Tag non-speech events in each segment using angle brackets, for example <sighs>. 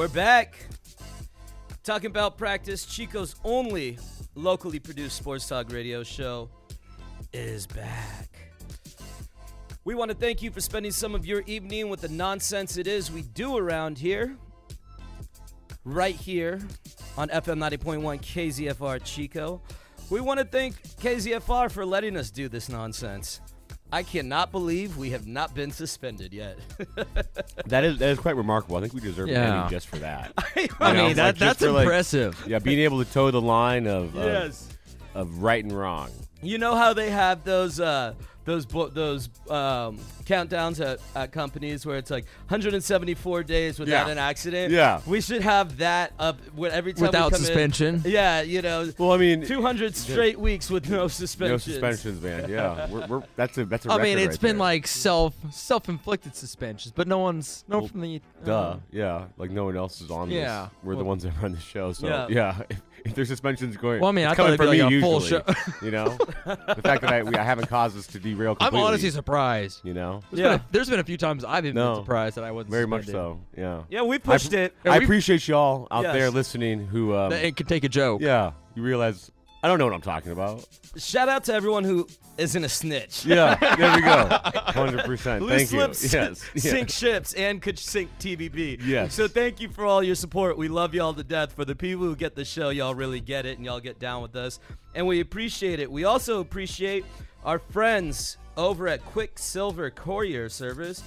We're back. Talking about practice, Chico's only locally produced sports talk radio show is back. We want to thank you for spending some of your evening with the nonsense it is we do around here. Right here on FM 90.1 KZFR Chico. We want to thank KZFR for letting us do this nonsense. I cannot believe we have not been suspended yet. <laughs> That is that is quite remarkable. I think we deserve Yeah. just for that. <laughs> I know, mean, like, that, just that's for, like- impressive. yeah, being able to toe the line of of, of right and wrong. You know how they have those uh, those bo- those um, countdowns at, at companies where it's like 174 days without Yeah. an accident. Yeah. we should have that up with every time we Without come in. suspension. Yeah, you know, Well, I mean, 200 straight weeks with no suspension. no suspensions. suspensions, man. Yeah, <laughs> we're, we're that's a that's a I mean, record it's right been there. like self self inflicted suspensions, but no one's no Well, from the Duh. uh, Yeah. Like no one else is on Yeah. this. We're the Well- ones that run the show. So Yeah. yeah, <laughs> If, if there's suspensions going, Well, I mean, it's I thought coming it'd be from like me a full usually, show. you know, the fact that I we, I haven't caused us to derail. <laughs> I'm honestly surprised. You know, There's, Yeah. been a, there's been a few times I've even No. been surprised that I wasn't very much suspended. so. Yeah. Yeah, we pushed it. I appreciate y'all out Yes. there listening who, um, That it could take a joke. yeah, you realize I don't know what I'm talking about. Shout out to everyone who isn't a snitch. Yeah, there we go. <laughs> Hundred percent. Loose Thank you. lips Yes. yeah. <laughs> sink ships and could sink TVB. Yes. So thank you for all your support. We love y'all to death. For the people who get the show, y'all really get it and y'all get down with us. And we appreciate it. We also appreciate our friends over at Quicksilver Courier Service.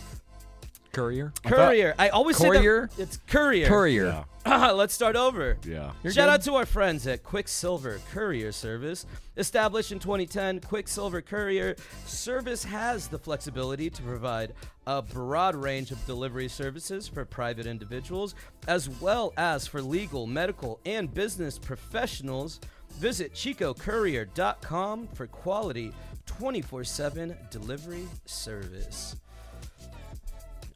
Courier. Courier. I always Courier? say that it's Courier. Courier. <laughs> Let's start over. Yeah. You're Shout good. out to our friends at Quicksilver Courier Service. Established in 2010, Quicksilver Courier Service has the flexibility to provide a broad range of delivery services for private individuals, as well as for legal, medical, and business professionals. Visit chicocourier.com for quality 24 7 delivery service.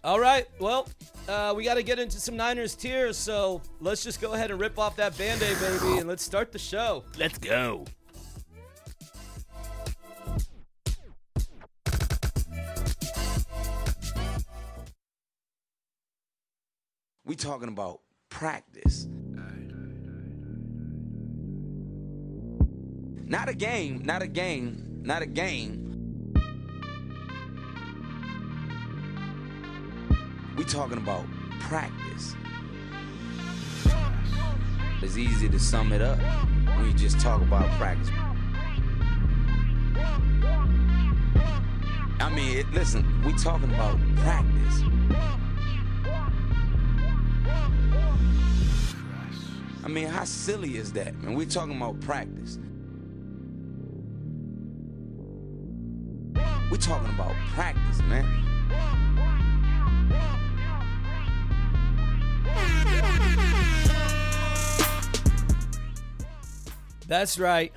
All right, well, uh, we got to get into some Niners tears, so let's just go ahead and rip off that band aid, baby, and let's start the show. Let's go. We talking about practice. Not a game, not a game, not a game. We talking about practice. It's easy to sum it up when you just talk about practice. I mean, it, listen, we talking about practice. I mean, how silly is that, man? We're talking about practice. We're talking about practice, man. That's right.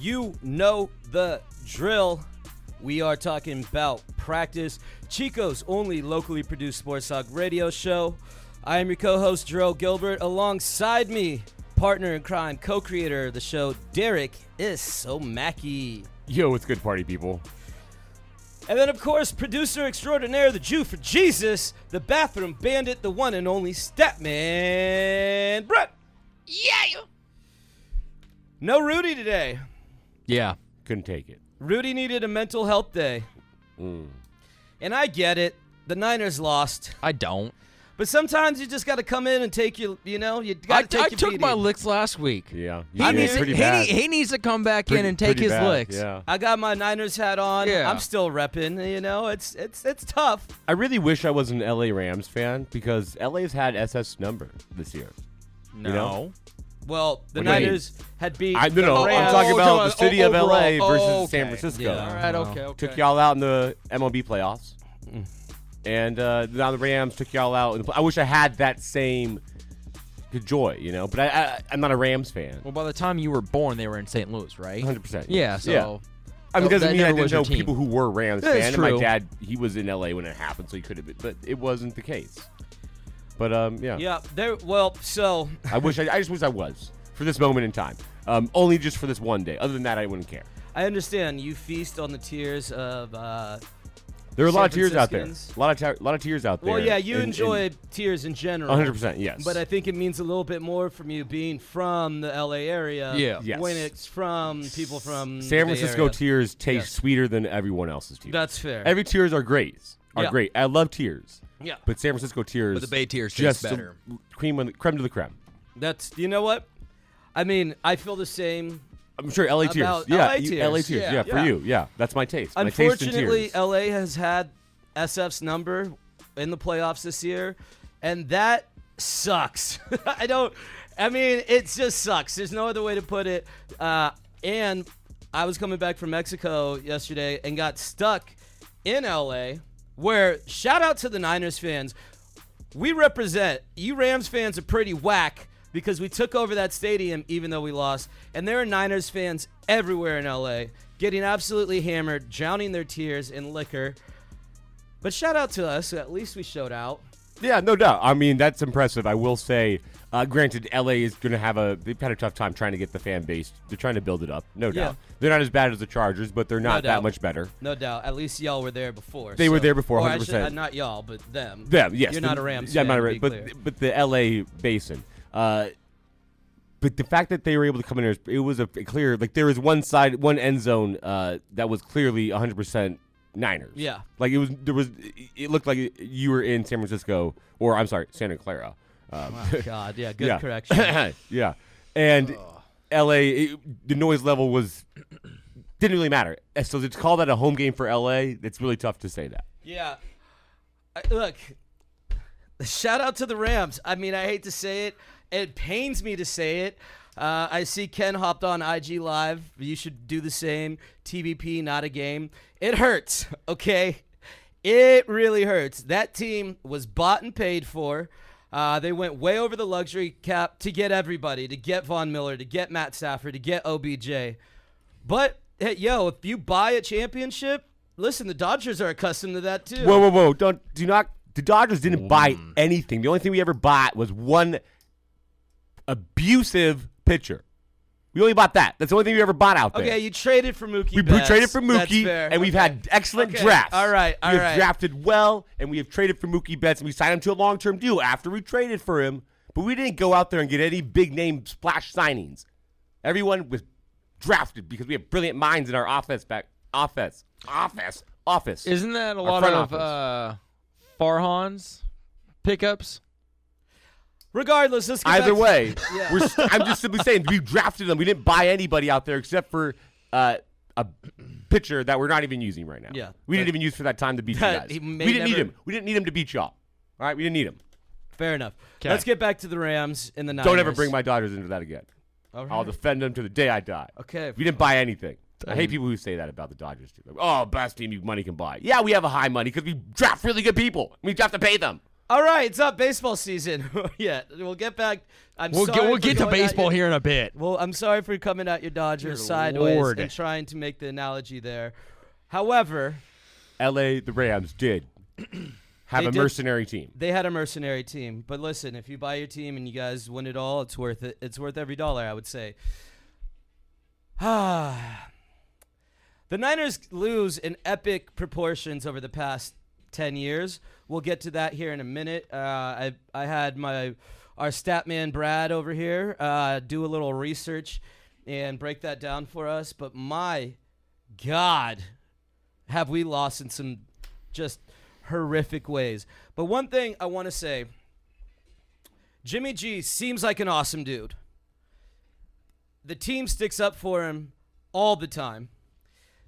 You know the drill. We are talking about practice. Chico's only locally produced sports talk radio show. I am your co-host Jerome Gilbert. Alongside me, partner in crime, co-creator of the show, Derek is so Mackey. Yo, it's good party people. And then, of course, producer extraordinaire, the Jew for Jesus, the bathroom bandit, the one and only Statman, Brett. Yeah. No Rudy today. Yeah. Couldn't take it. Rudy needed a mental health day. Mm. And I get it. The Niners lost. I don't. But sometimes you just got to come in and take your, you know, you got to take I your took beating. my licks last week. Yeah. He, You did needs, pretty he, bad. he needs to come back Pretty- in and take his bad, licks. Yeah. I got my Niners hat on. Yeah. I'm still repping. You know, it's it's it's tough. I really wish I was an LA Rams fan because LA's had SS number this year. No. know? Well, the What do mean? Niners had beat. I no, no. the I'm talking about oh, the city oh, of LA overall. versus Oh, San. Francisco. Yeah. All right. Okay. Okay. Took y'all out in the MLB playoffs, mm. And uh, now the Rams took y'all out. In the play- I wish I had that same joy, you know. But I, I, I'm not a Rams fan. Well, by the time you were born, they were in St. Louis, right? 100. percent Yeah. So. I mean, that- doesn't mean I never didn't know team. people who were Rams That is fan. And my dad, he was in LA when it happened, so he could have been, but it wasn't the case. But um, yeah, Yeah, there. Well, so I wish I, I just wish I was for this moment in time. Um, only just for this one day. Other than that, I wouldn't care. I understand you feast on the tears of uh, There are a lot of tears out there. A lot of ta- lot of tears out there. Well, yeah, you And- enjoy tears in general. 100%. Yes. But I think it means a little bit more from you being from the LA area. Yeah. Yes. When it's from people from San the Francisco Area. tears taste Yes. sweeter than everyone else's tears. That's fair. Every tears are great. Are Yeah. great. I love tears. yeah. But San Francisco tears. But the Bay tears taste just better. cream, of the, creme de la creme. That's you know what? I mean, I feel the same. I'm sure LA tears. About yeah, LA you- tears. LA tears. Yeah. Yeah, for Yeah. you. Yeah, that's my taste. my taste in Unfortunately, tears. LA has had SF's number in the playoffs this year, and that sucks. <laughs> I don't. I mean, it just sucks. There's no other way to put it. Uh, and I was coming back from Mexico yesterday and got stuck in LA. Where shout out to the Niners fans. We represent. You Rams fans are pretty whack because we took over that stadium even though we lost. And there are Niners fans everywhere in LA getting absolutely hammered, drowning their tears in liquor. But shout out to us. At least we showed out. Yeah, no doubt. I mean, that's impressive. I will say, uh, granted, LA is going to have a. They've had a tough time trying to get the fan base. They're trying to build it up, no Yeah. doubt. They're not as bad as the Chargers, but they're not doubt. that much better. No doubt. At least y'all were there before. They were there before, should- 100%. uh, not y'all, but them. Them, yes. You're the- not a Rams Yeah, fan. I'm not a Rams, but clear. but the LA basin. Uh, but the fact that they were able to come in there, it was a clear like there was one side, one end zone uh, that was clearly 100 percent Niners. Yeah. like it was there was it looked like you were in San Francisco or I'm sorry, Santa Clara. Um, <laughs> God, yeah, good yeah. correction. <laughs> yeah, and LA, it, the noise level was didn't really matter. So to call that a home game for LA, it's really tough to say that. Yeah. I, look, shout out to the Rams. I mean, I hate to say it. It pains me to say it. Uh, I see Ken hopped on IG Live. You should do the same. TBP, not a game. It hurts, <laughs> okay? It really hurts. That team was bought and paid for. Uh, they went way over the luxury cap to get everybody, to get Von Miller, to get Matt Stafford, to get OBJ. But hey, yo, if you buy a championship, listen, the Dodgers are accustomed to that too. Whoa, whoa, whoa! Don't do not. The Dodgers didn't buy anything. The only thing we ever bought was one abusive pitcher. We only bought that. That's the only thing we ever bought out there. Okay, you traded for Mookie. we, we Betts. traded for That's Mookie, fair. and we've Okay. had excellent Okay, drafts. all right, all we have right. drafted well, and we have traded for Mookie Betts, and we signed him to a long-term deal after we traded for him. But we didn't go out there and get any big name splash signings. Everyone was drafted because we have brilliant minds in our offense back offense office office. Isn't that a Our lot of office. uh, Farhan's pickups? Regardless, let's get Either back to- way, <laughs> Yeah. we're, st- I'm just simply saying we drafted them. We didn't buy anybody out there except for uh, a pitcher that we're not even using right now. Yeah. we didn't even use for that time to beat you That guys. he We didn't need never- him. We didn't need him to beat y'all. All right, we didn't need him. Fair enough. 'Kay. Let's get back to the Rams in the Niners. Don't ever bring my Dodgers into that again. All I'll defend them to the day I die. Okay. We didn't buy anything. I hate people who say that about the Dodgers too. Like, oh, best team you money can buy. Yeah, we have a high money because we draft really good people. We have to pay them. All right, it's not baseball season <laughs> yet. We'll get back. I'm We'll sorry get we'll for get to baseball your- here in a bit. Well, I'm sorry for coming at your Dodgers Dear sideways Lord. and trying to make the analogy there. However, L.A. the Rams did <clears throat> have a did- mercenary team. they had a mercenary team. But listen, if you buy your team and you guys win it all, it's worth it. It's worth every dollar, I would say. Ah. <sighs> the Niners lose in epic proportions over the past 10 years. We'll get to that here in a minute. Uh, I, I had my our stat man Brad over here uh, do a little research and break that down for us. But my God, have we lost in some just horrific ways. But one thing I want to say Jimmy G seems like an awesome dude. The team sticks up for him all the time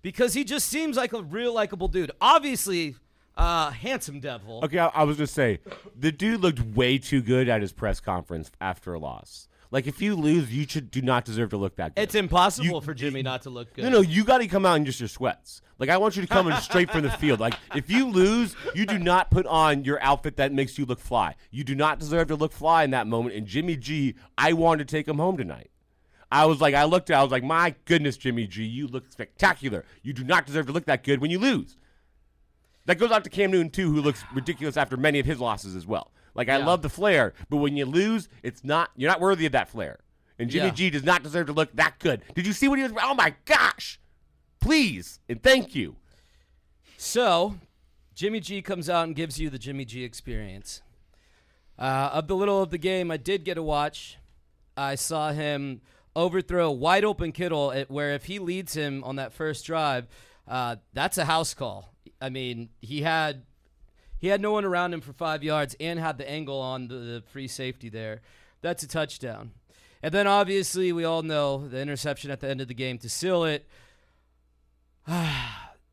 because he just seems like a real likable dude. Obviously, uh, handsome devil. Okay, I, I was just say the dude looked way too good at his press conference after a loss. Like if you lose, you should do not deserve to look that good. It's impossible You- for Jimmy not to look good. No, no, you got to come out in just your sweats. Like I want you to come in straight from the field. Like if you lose, you do not put on your outfit that makes you look fly. You do not deserve to look fly in that moment. And Jimmy G, I wanted to take him home tonight. I was like, I looked at, I was like, my goodness, Jimmy G, you look spectacular. You do not deserve to look that good when you lose. That goes out to Cam Newton too, who looks ridiculous after many of his losses as well. Like I Yeah. love the flair, but when you lose, it's not you're not worthy of that flair. And Jimmy Yeah. G does not deserve to look that good. Did you see what he was? Oh my gosh! Please and thank you. So, Jimmy G comes out and gives you the Jimmy G experience. Uh, of the little of the game I did get to watch, I saw him overthrow wide open Kittle, at, where if he leads him on that first drive, uh, that's a house call. I mean, he had he had no one around him for five yards and had the angle on the, the free safety there. That's a touchdown. And then obviously we all know the interception at the end of the game to seal it. <sighs>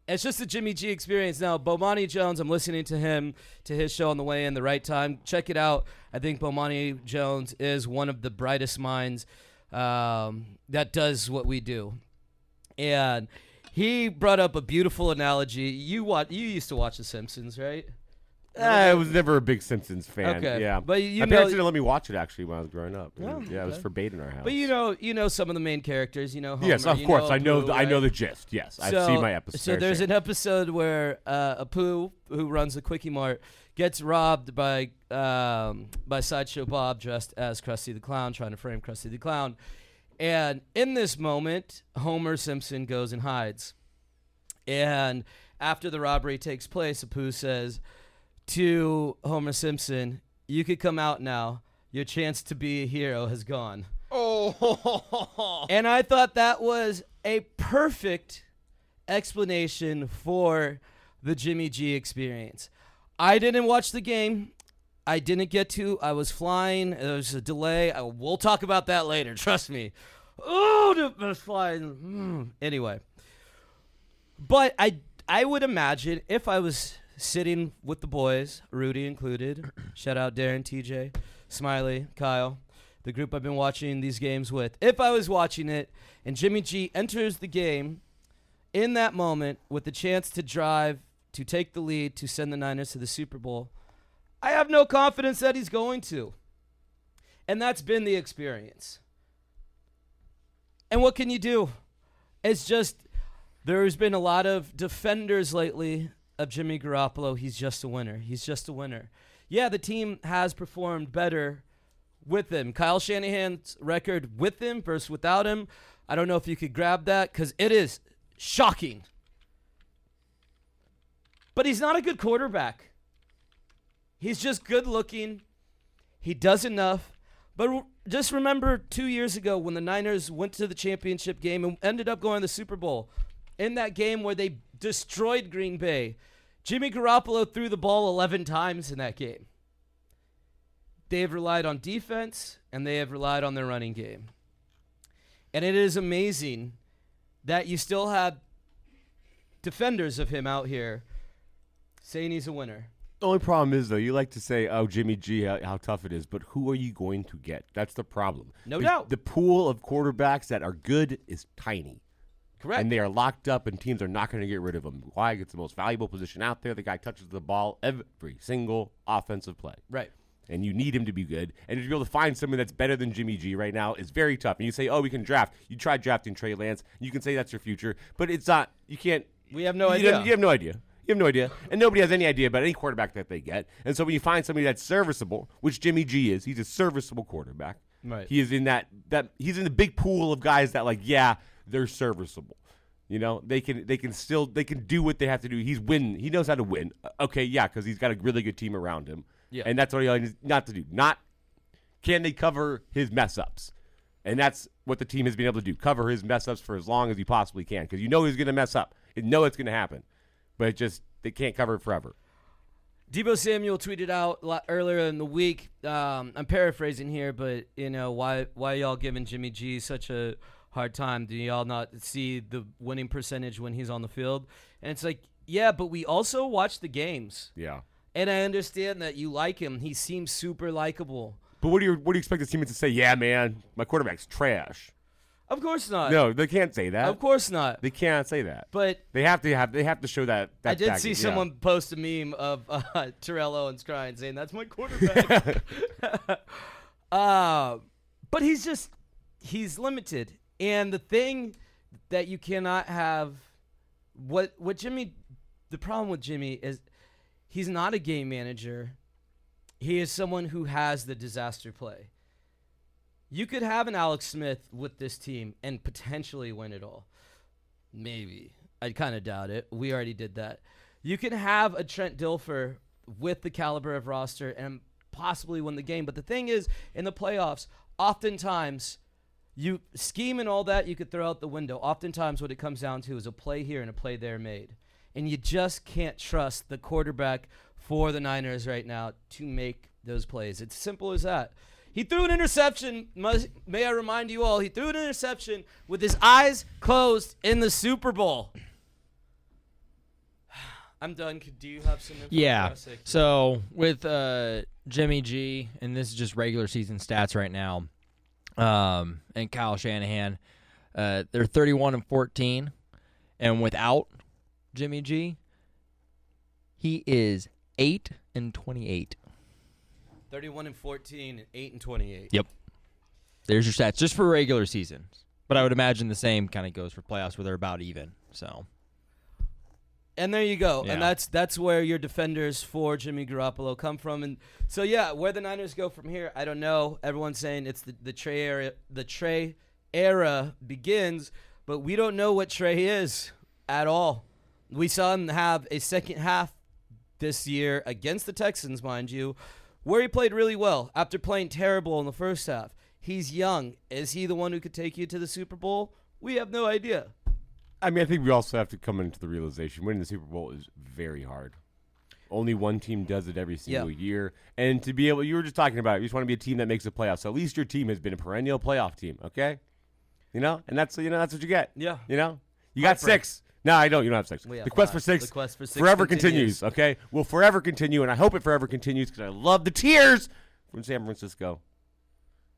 it's just a Jimmy G experience now. Bomani Jones, I'm listening to him to his show on the way in the right time. Check it out. I think Bomani Jones is one of the brightest minds um, that does what we do, and he brought up a beautiful analogy. You watch, you used to watch The Simpsons, right? I was never a big Simpsons fan. Okay, Yeah. but you My know- parents didn't let me watch it actually when I was growing up. Oh, yeah, it was okay. forbidden in our house. But you know, you know some of the main characters. You know, Homer, yes, of course. I know. The, I know the gist. Yes, I've seen my episode. So there's an episode where uh, Apu, who runs the Kwik-E-Mart, gets robbed by um, by Sideshow Bob dressed as Krusty the Clown, trying to frame Krusty the Clown. And in this moment, Homer Simpson goes and hides. And after the robbery takes place, Apu says to Homer Simpson, "You could come out now. Your chance to be a hero has gone." Oh, <laughs> And I thought that was a perfect explanation for the Jimmy G experience. I didn't watch the game. I didn't get to. I was flying. There was a delay. I, we'll talk about that later. <laughs> Trust me. Oh, I was flying. Mm. Anyway, but I I would imagine if I was sitting with the boys, Rudy included. <coughs> shout out Darren, TJ, Smiley, Kyle, the group I've been watching these games with. If I was watching it and Jimmy G enters the game in that moment with the chance to drive, to take the lead, to send the Niners to the Super Bowl, I have no confidence that he's going to. And that's been the experience. And what can you do? It's just there's been a lot of defenders lately of Jimmy Garoppolo. He's just a winner. He's just a winner. Yeah, the team has performed better with him. Kyle Shanahan's record with him versus without him. I don't know if you could grab that because it is shocking. But he's not a good quarterback. He's just good looking. He does enough. But just remember two years ago when the Niners went to the championship game and ended up going to the Super Bowl. In that game where they destroyed Green Bay, Jimmy Garoppolo threw the ball 11 times in that game. They have relied on defense and they have relied on their running game. And it is amazing that you still have defenders of him out here saying he's a winner. The only problem is though, you like to say, "Oh, Jimmy G, how, how tough it is," but who are you going to get? That's the problem. No The- doubt. The pool of quarterbacks that are good is tiny. Correct. And they are locked up, and teams are not going to get rid of them. Why? It's the most valuable position out there. The guy touches the ball every single offensive play. right. and you need him to be good. And to be able to find someone that's better than Jimmy G right now is very tough. And you say, oh, we can draft. You try drafting Trey Lance. You can say that's your future, but it's not. You can't. We have no you idea. You have no idea. You have no idea, and nobody has any idea about any quarterback that they get. And so when you find somebody that's serviceable, which Jimmy G is, he's a serviceable quarterback. Right. He is in that that he's in the big pool of guys that like, yeah, they're serviceable. You know, they can they can still they can do what they have to do. He's win. He knows how to win. Uh, Okay, yeah, because he's got a really good team around him. Yeah. and that's what he needs not to do. Not can they cover his mess ups, and that's what the team has been able to do: cover his mess ups for as long as he possibly can. Because you know he's going to mess up. You know it's going to happen, but just they can't cover it forever. Deebo Samuel tweeted out earlier in the week. Um, I'm paraphrasing here, but you know why why y'all giving Jimmy G such a hard time? Do y'all not see the winning percentage when he's on the field? And it's like, yeah, but we also watch the games, Yeah. and I understand that you like him. He seems super likable. But what do you what do you expect the teammates to say? Yeah, man, my quarterback's trash. Of course not. No, they can't say that. of course not. They can't say that. But They have to have they have to show that. that I did back- see yeah. someone post a meme of uh, <laughs> Terrell Owens crying, saying that's my quarterback. <laughs> <laughs> uh, but he's just he's limited, and the thing that you cannot have what what Jimmy the problem with Jimmy is he's not a game manager. He is someone who has the disaster play. You could have an Alex Smith with this team and potentially win it all. Maybe. I kind of doubt it. We already did that. You can have a Trent Dilfer with the caliber of roster and possibly win the game. But the thing is, in the playoffs, oftentimes you scheme and all that you could throw out the window. Oftentimes, what it comes down to is a play here and a play there made, and you just can't trust the quarterback for the Niners right now to make those plays. It's simple as that. He threw an interception. Must, may I remind you all? He threw an interception with his eyes closed in the Super Bowl. <sighs> I'm done. Do you have some? Yeah. So with uh, Jimmy G, and this is just regular season stats right now, um, and Kyle Shanahan, uh, they're 31 and 14, and without Jimmy G, he is eight and 28. 31 and 14 and 8 and 28. Yep. There's your stats just for regular season, but I would imagine the same kind of goes for playoffs where they're about even. So And there you go. Yeah. And that's that's where your defenders for Jimmy Garoppolo come from. And so yeah, where the Niners go from here, I don't know. Everyone's saying it's the, the Trey era the Trey era begins, but we don't know what Trey is at all. We saw him have a second half this year against the Texans, mind you, where he played really well after playing terrible in the first half. He's young. Is he the one who could take you to the Super Bowl? We have no idea. I mean, I think we also have to come into the realization winning the Super Bowl is very hard. Only one team does it every single year, and to be able, you were just talking about, it, you just want to be a team that makes the playoffs. So at least your team has been a perennial playoff team, okay? You know, and that's you know that's what you get. Yeah. You know, you got Heartbreak. six. No, I don't. You don't have. We the quest for six. The quest for six forever continues. continues. Okay, will forever continue, and I hope it forever continues because I love the tears from San Francisco.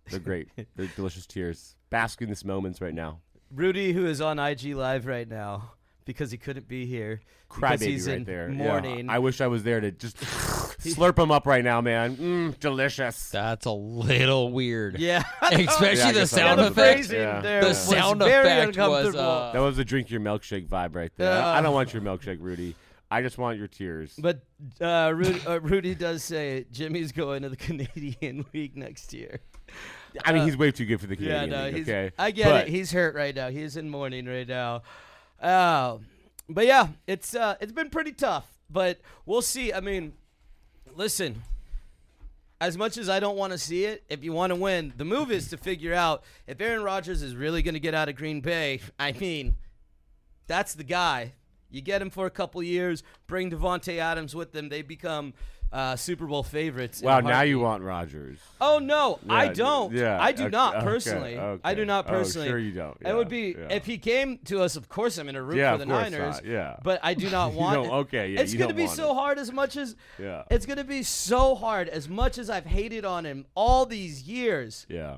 They're great. <laughs> They're delicious tears. Basking in this moments right now. Rudy, who is on IG Live right now because he couldn't be here, because Crybaby right in there. Yeah. I wish I was there to just <laughs> <laughs> slurp him up right now, man. Mm, delicious. that's a little weird. yeah, <laughs> Especially Yeah, the sound was the a bit- effects. phrasing Yeah. there The was sound very effect was, uncomfortable. uh, That was a drink your milkshake vibe right there. I- I Uh. don't want your milkshake, Rudy. I just want your tears. but uh, Rudy, uh, Rudy does say Jimmy's going to the Canadian League next year. I mean, uh, he's way too good for the Yeah, Canadian no, League, okay? I get But it. He's hurt right now. He's in mourning right now. Oh, but yeah, it's uh, it's been pretty tough. But we'll see. I mean, listen. As much as I don't want to see it, if you want to win, the move is to figure out if Aaron Rodgers is really going to get out of Green Bay. I mean, that's the guy. You get him for a couple years, bring Davante Adams with them. They become uh, Super Bowl favorites. in wow, now you want Rodgers. Oh no, I don't. yeah, I do okay, not okay, personally. I do okay. not Oh, personally. sure you don't. It would be yeah. if he came to us. Of course, I'm gonna root Yeah, for the of course Niners. not, yeah. but I do not <laughs> want. okay, yeah, it's gonna be so it. hard as much as Yeah. it's gonna be so hard as much as I've hated on him all these years. Yeah.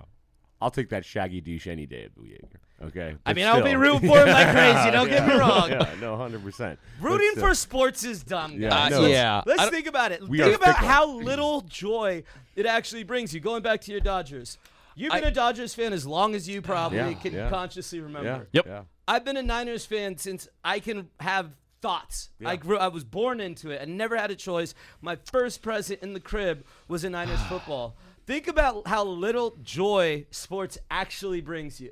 I'll take that shaggy douche any day of the week. Okay. I But mean, I'll be rooting for him like <laughs> crazy. Don't get me wrong. Yeah, no, hundred percent. Rooting for sports is dumb. Yeah, guys. no, Uh, it's- yeah. Let's think about it. We think about fickle. how little joy it actually brings you. Going back to your Dodgers. You've been I- a Dodgers fan as long as you probably Yeah, can yeah. consciously remember. Yeah. Yep. Yeah. I've been a Niners fan since I can have thoughts. Yeah. I grew I was born into it. I never had a choice. My first present in the crib was a Niners <sighs> football. Think about how little joy sports actually brings you.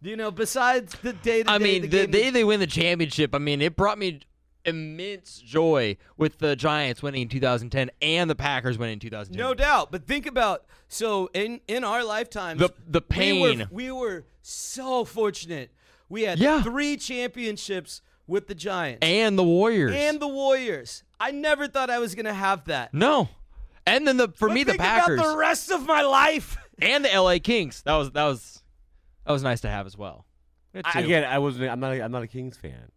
You know, besides the day I mean, the the day they win the championship, I mean, it brought me immense joy with the Giants winning in 2010 and the Packers winning in 2010. No doubt, but think about so in in our lifetimes, The- the we were- pain. We were, so fortunate. We had Yeah. three championships with the Giants And the Warriors. and the Warriors. I never thought I was gonna have that. no. And then the for But me the Packers about the rest of my life. and the LA Kings. That was that was that was nice to have as well. I, again, I wasn't. I'm not. A, I'm not a Kings fan.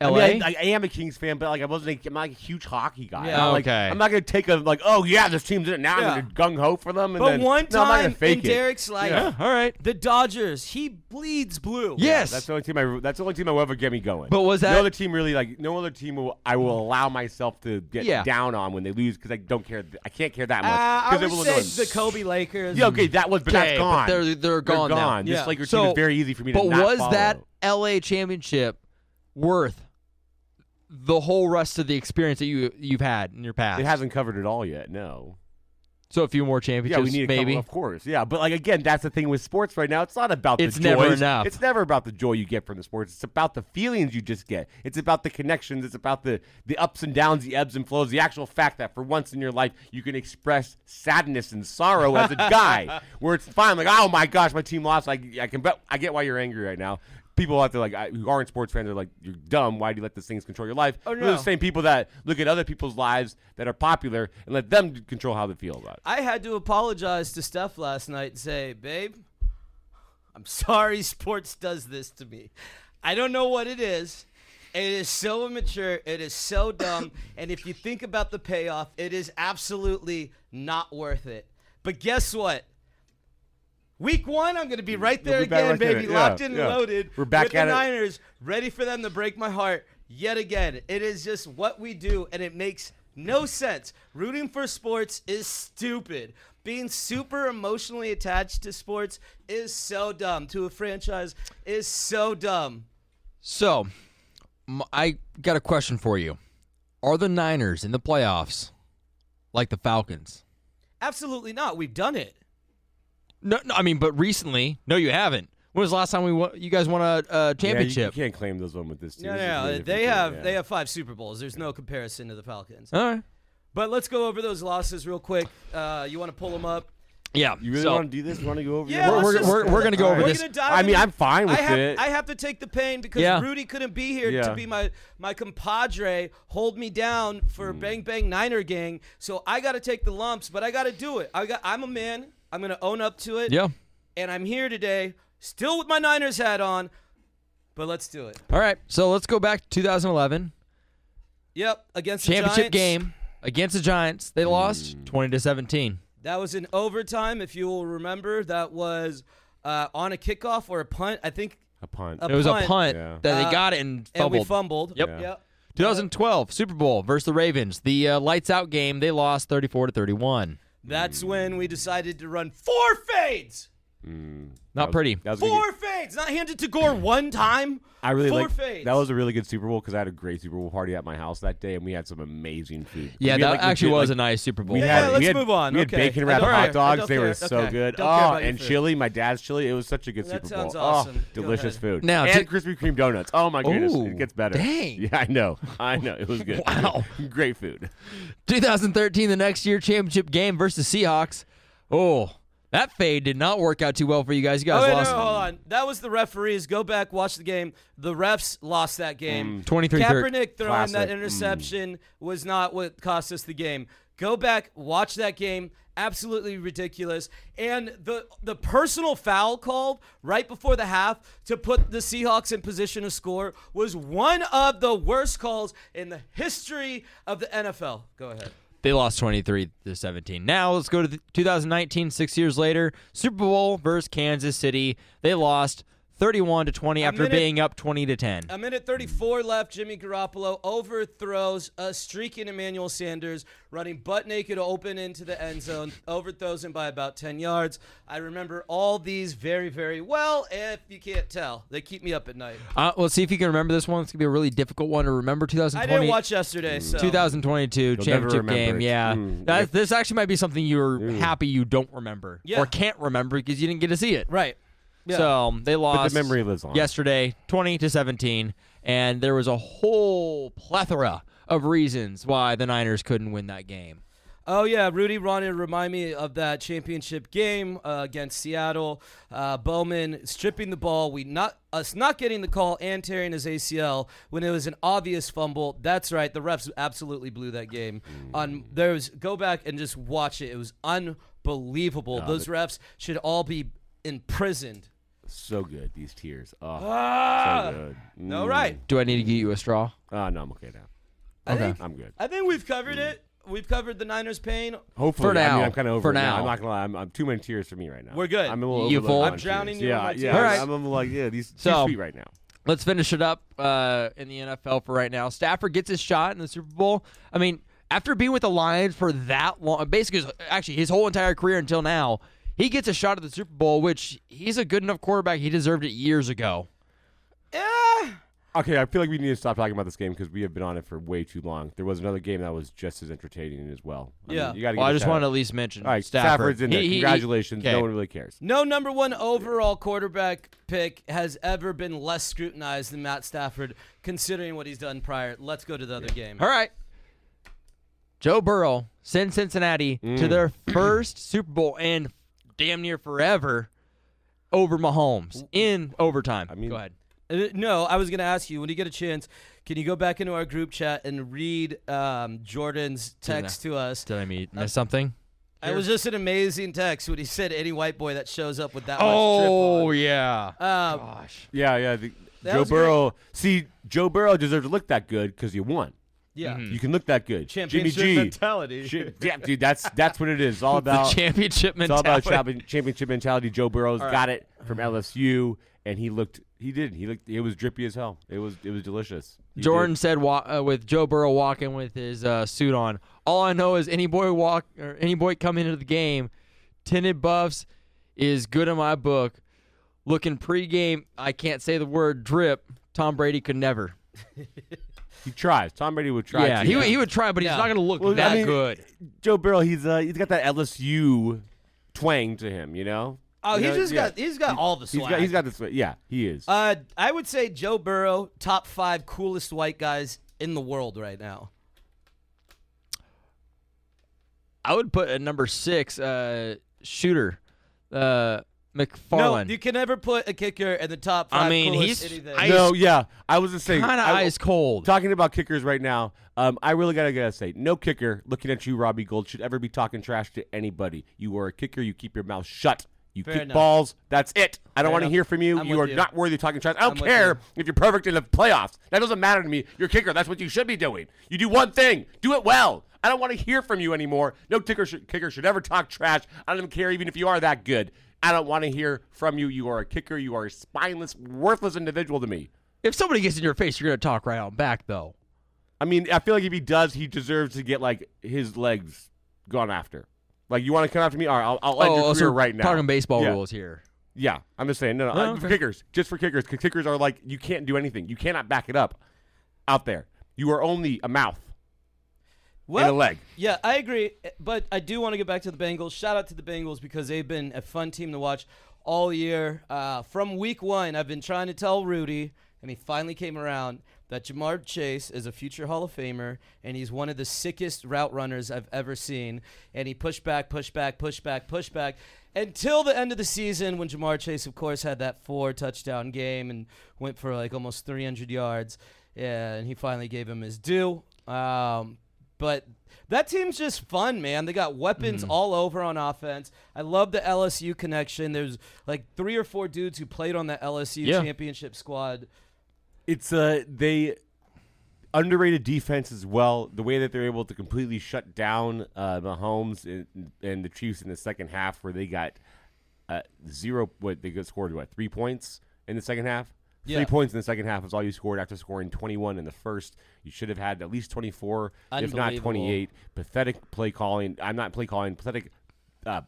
LA. I, mean, I, I am a Kings fan, but like I wasn't. A, I'm not like a huge hockey guy. Yeah. I'm like, Okay. I'm not gonna take a like. Oh yeah, this team's in it now. Yeah. I'm gonna gung ho for them. And But then, one no, I'm not gonna time in fake it. Derek's life, yeah, all right. the Dodgers, he bleeds blue. Yes. That's the only team. I. That's the only team that will ever get me going. But was that- no other team really like? No other team will. I will allow myself to get Yeah. down on when they lose because I don't care. I can't care that much. Uh, I 'cause it would say annoy the Kobe Lakers. Yeah, okay, that was, but Okay, that's but gone. they're- they're gone now. This Yeah. Laker team So- is very easy for me to But not was follow. that LA championship worth the whole rest of the experience that you you've had in your past? It hasn't covered it all yet. No. So a few more championships, Yeah, we need maybe. couple, of course. Yeah, but like again, that's the thing with sports right now. It's not about It's the never joys. enough. It's never about the joy you get from the sports. It's about the feelings you just get. It's about the connections. It's about the the ups and downs, the ebbs and flows. The actual fact that for once in your life you can express sadness and sorrow as a <laughs> guy, where it's fine. Like, oh my gosh, my team lost. Like, I can bet. I get why you're angry right now. People out there like I- who aren't sports fans are like, you're dumb. Why do you let these things control your life? Oh, They're the same people that look at other people's lives that are popular and let them control how they feel about it. I had to apologize to Steph last night and say, babe, I'm sorry <laughs> sports does this to me. I don't know what it is. It is so immature. It is so <coughs> dumb. and if you think about the payoff, it is absolutely not worth it. But guess what? Week one, I'm going to be right there be again, right baby, Yeah, locked in yeah. and loaded. We're back with at the it. Niners, ready for them to break my heart yet again. It is just what we do, and it makes no sense. Rooting for sports is stupid. Being super emotionally attached to sports is so dumb. To a franchise is so dumb. So, I got a question for you. Are the Niners in the playoffs like the Falcons? Absolutely not. We've done it. No, no I mean, but recently, no, you haven't. When was the last time we won, you guys won a, a Yeah, you- championship? you, can't claim those one with this team. No, no, no. They team, have yeah. they have five Super Bowls. There's no comparison to the Falcons. All right. But let's go over those losses real quick. Uh, you want to pull them up? Yeah. You really so, want to do this? You want to go over? Yeah, your let's we're, just- we're, we're going to go over We're this. I mean, I'm fine with I have, it. I have to take the pain because Yeah. Rudy couldn't be here Yeah. to be my my compadre, hold me down for Hmm. Bang Bang Niner Gang. So I got to take the lumps, but I got to do it. I got. I'm a man. I'm gonna own up to it. Yeah. And I'm here today, still with my Niners hat on. But let's do it. All right. So let's go back to 2011 Yep, against the championship Giants. game against the Giants. They lost 20 to 17. That was in overtime. If you will remember, that was uh, on a kickoff or a punt. I think a punt. a It was punt, a punt Yeah. that Uh, they got it and fumbled. and we fumbled. fumbled. Yep. Yeah. Yep. 2012 Super Bowl versus the Ravens. The uh, lights out game. They lost 34 to 31. That's when we decided to run four fades. Hmm. Not pretty. That was a good- Four fades, not handed to Gore one time. I really four like fades. that was a really good Super Bowl because I had a great Super Bowl party at my house that day, and we had some amazing food. Yeah, We that had, like, actually legit, was like, a nice Super Bowl. We Yeah, had, let's we had, move on. We had Okay. bacon I wrapped don't hot care. I dogs. don't They were care. so Okay. good. Don't care oh, about your and food. chili. My dad's chili. It was such a good That Super Bowl. sounds awesome. Oh, Go delicious ahead. food. Now, and to- Krispy Kreme donuts. Oh my goodness, Ooh, it gets better. dang. <laughs> Yeah, I know. I know. It was good. <laughs> Wow. <laughs> great food. 2013, the next year championship game versus Seahawks. Oh, that fade did not work out too well for you guys. You Oh, guys wait, lost no, hold on. That was the referees. Go back, watch the game. The refs lost that game. 23 Kaepernick throwing Classic. that Mm. interception was not what cost us the game. Go back, watch that game. Absolutely ridiculous. And the the personal foul called right before the half to put the Seahawks in position to score was one of the worst calls in the history of the NFL. Go ahead. They lost 23 to 17. Now let's go to the 2019, six years later. Super Bowl versus Kansas City. They lost 31 to 20 A after minute- being up 20 to 10. A minute 34 left. Jimmy Garoppolo overthrows a streaking Emmanuel Sanders, running butt naked open into the end zone, overthrows him by about 10 yards. I remember all these very, very well. If you can't tell, they keep me up at night. Uh, let's see if you can remember this one. It's going to be a really difficult one to remember. I 2020. didn't watch yesterday, so 2022 You'll championship game. it. Yeah, Mm. that, this actually might be something you're happy you don't remember Yeah. or can't remember because you didn't get to see it. right. Yeah. So um, they lost. memory lives on. Yesterday, 20 to 17, and there was a whole plethora of reasons why the Niners couldn't win that game. Oh yeah, Rudy Ronnie remind me of that championship game uh, against Seattle. Uh, Bowman stripping the ball, we not us not getting the call and tearing his ACL when it was an obvious fumble. That's right, the refs absolutely blew that game. On there was go back and just watch it. It was unbelievable. Those refs should all be imprisoned. So good. These tears. Oh, Ah! so good. No, right. Do I need to get you a straw? Oh no, I'm okay now. I think I'm good. I think we've covered it. We've covered the Niners' pain. Hopefully, For I now. mean, I'm kind of over For it now. now. I'm not gonna lie. I'm, I'm too many tears for me right now. We're good. I'm a little. You overloaded full? on I'm drowning tears. you in Yeah, my yeah. All right. I'm, I'm like, yeah, these too So- sweet right now. Let's finish it up uh, in the NFL for right now. Stafford gets his shot in the Super Bowl. I mean, after being with the Lions for that long, basically, his- actually his whole entire career until now, he gets a shot at the Super Bowl, which he's a good enough quarterback. He deserved it years ago. Yeah. Okay, I feel like we need to stop talking about this game because we have been on it for way too long. There was another game that was just as entertaining as well. I mean, Yeah. you got to. Well, I just want to at least mention All right, Stafford. Stafford's in there. He- he- he- Congratulations. okay. No one really cares. No number one overall quarterback pick has ever been less scrutinized than Matt Stafford, considering what he's done prior. Let's go to the other game. All right. Joe Burrow sends Cincinnati Mm. to their first Super Bowl in damn near forever over Mahomes in overtime. I mean- Go ahead. Uh, No, I was going to ask you when you get a chance, can you go back into our group chat and read um, Jordan's text to us? Did I meet, miss something? It was just an amazing text when he said any white boy that shows up with that Oh much yeah. drip on. Um, Gosh. Yeah, yeah. The, Joe was great. Burrow. See, Joe Burrow deserves to look that good because you won. Yeah. Mm-hmm. You can look that good. Championship Jimmy G. mentality. Shi- yeah, dude, that's that's what it is. It's all <laughs> The about. championship mentality. It's all mentality. about champion, championship mentality. Joe Burrow's got it from LSU, and he looked. He did. He looked. It was drippy as hell. It was. It was delicious. He Jordan did. said wa- uh, with Joe Burrow walking with his uh, suit on. All I know is any boy walk or any boy coming into the game, tinted buffs is good in my book. Looking pregame, I can't say the word drip. Tom Brady could never. <laughs> He tries. Tom Brady would try. yeah, to. he, would- he would try, but he's Yeah. not going to look Well, I that mean, good. Joe Burrow. He's uh, he's got that LSU twang to him. You know. Oh, You he's know, just yeah. got he's got all the He's swag. got. He's got this. Yeah, he is. Uh, I would say Joe Burrow, top five coolest white guys in the world right now. I would put at number six, uh, shooter, uh, McFarland. No, you can never put a kicker in the top five. I mean, he's- anything. I- no, yeah. I was just saying. kind of I- ice cold. Talking about kickers right now, um, I really gotta gotta say, no kicker looking at you, Robbie Gould, should ever be talking trash to anybody. You are a kicker. You keep your mouth shut. You Fair kick enough. balls. That's it. I don't Fair want to hear from you. I'm you are you. not worthy of talking trash. I don't I'm care you. if you're perfect in the playoffs. That doesn't matter to me. You're a kicker. That's what you should be doing. You do one thing. Do it well. I don't want to hear from you anymore. No kicker should, kicker should ever talk trash. I don't even care even if you are that good. I don't want to hear from you. You are a kicker. You are a spineless, worthless individual to me. if somebody gets in your face, you're going to talk right on back, though. I mean, I feel like if he does, he deserves to get like his legs gone after. Like, you want to come after me? All right, I'll, I'll end oh, your career so right now. talking baseball yeah. rules here. Yeah, I'm just saying. No, no, Oh, uh, for okay. kickers, just for kickers. 'cause kickers are like you can't do anything. You cannot back it up out there. You are only a mouth well, and a leg. Yeah, I agree. But I do want to get back to the Bengals. Shout out to the Bengals because they've been a fun team to watch all year. Uh, from week one, I've been trying to tell Rudy, and he finally came around, that Ja'Marr Chase is a future Hall of Famer, and he's one of the sickest route runners I've ever seen. And he pushed back, pushed back, pushed back, pushed back until the end of the season when Ja'Marr Chase, of course, had that four touchdown game and went for like almost 300 yards. Yeah, and he finally gave him his due. Um, but that team's just fun, man. They got weapons Mm-hmm. all over on offense. I love the LSU connection. There's like three or four dudes who played on the LSU Yeah. championship squad. It's uh they underrated defense as well. The way that they're able to completely shut down uh, Mahomes and, and the Chiefs in the second half, where they got uh, zero. What they got scored what three points in the second half. Yeah. Three points in the second half is all you scored after scoring 21 in the first. You should have had at least 24, if not 28. Pathetic play calling. I'm not play calling. Pathetic uh,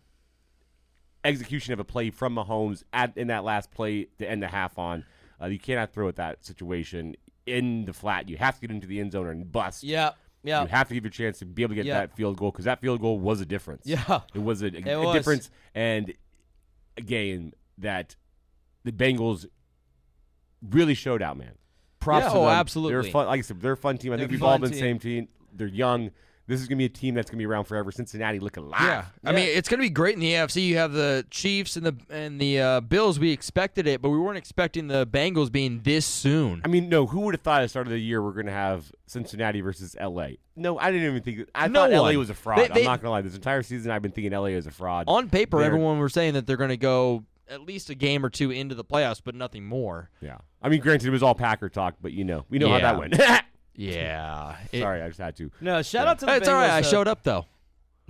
execution of a play from Mahomes at in that last play to end the half on. Uh, you cannot throw at that situation in the flat. You have to get into the end zone and bust. Yeah, yeah. You have to give your chance to be able to get Yeah. that field goal because that field goal was a difference. Yeah. it was a, a- a was. difference and a game that the Bengals really showed out. Man, props. Yeah, to oh, them. absolutely. They're fun. Like I said, they're a fun team. I think They're a we've all been team. same team. They're young. This is gonna be a team that's gonna be around forever. Cincinnati look alive. Yeah, I mean it's going to be great in the AFC. You have the Chiefs and the and the uh, Bills. We expected it, but we weren't expecting the Bengals being this soon. I mean, no. Who would have thought at the start of the year we're going to have Cincinnati versus L.A.? No, I didn't even think. I No thought L.A. was a fraud. They- they- I'm not going to lie. This entire season, I've been thinking L.A. is a fraud. On paper, They're- everyone was saying that they're going to go at least a game or two into the playoffs, but nothing more. Yeah. I mean, granted, it was all Packer talk, but you know, we know how that went. <laughs> Yeah, It- Sorry, I just had to. No, shout Yeah. out to the it's all right. Bengals, I showed up though.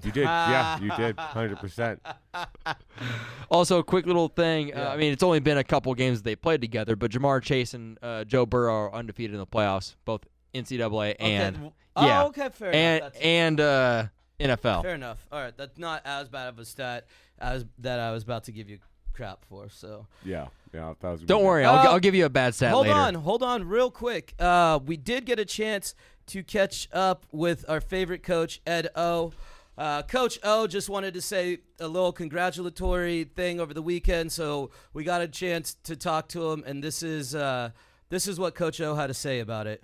You did. yeah, <laughs> you did. 100%. <laughs> Also, a quick little thing. Uh, I mean, it's only been a couple games that they played together, but Ja'Marr Chase and uh, Joe Burrow are undefeated in the playoffs, both NCAA and Okay. Oh, yeah, okay, fair and enough. That's- and uh, NFL. Fair enough. All right, that's not as bad of a stat as that I was about to give you crap for. So Yeah, yeah. That was Don't worry, I'll, Uh, I'll give you a bad stat hold later. on, hold on, real quick. Uh, we did get a chance to catch up with our favorite coach, Ed O. Uh, coach O just wanted to say a little congratulatory thing over the weekend, so we got a chance to talk to him, and this is uh, this is what Coach O had to say about it.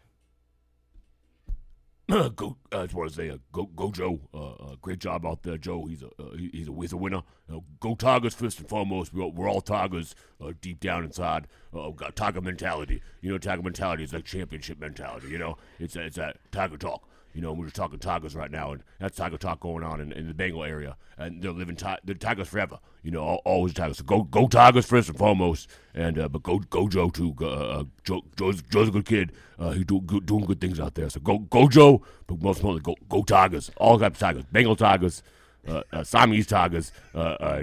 <coughs> go, I just want to say, uh, go, go, Joe. Uh, uh, great job out there, Joe. He's a, uh, he- he's a, he's a winner. Uh, go Tigers first and foremost. We're all, we're all Tigers uh, deep down inside. Got Tiger mentality. You know, Tiger mentality is like championship mentality. You know, it's it's that Tiger talk. You know, we're just talking Tigers right now, and that's Tiger talk going on in, in the Bengal area, and they're living ti- the Tigers forever. You know, al- always Tigers. So go, go Tigers first and foremost, and uh, but go, go Joe too. Uh, Joe, Joe's, Joe's a good kid. Uh, he's do, good, doing good things out there. So go, go Joe, but most importantly, go, go Tigers. All types of Tigers. Bengal Tigers, uh, uh, Siamese Tigers, uh, uh,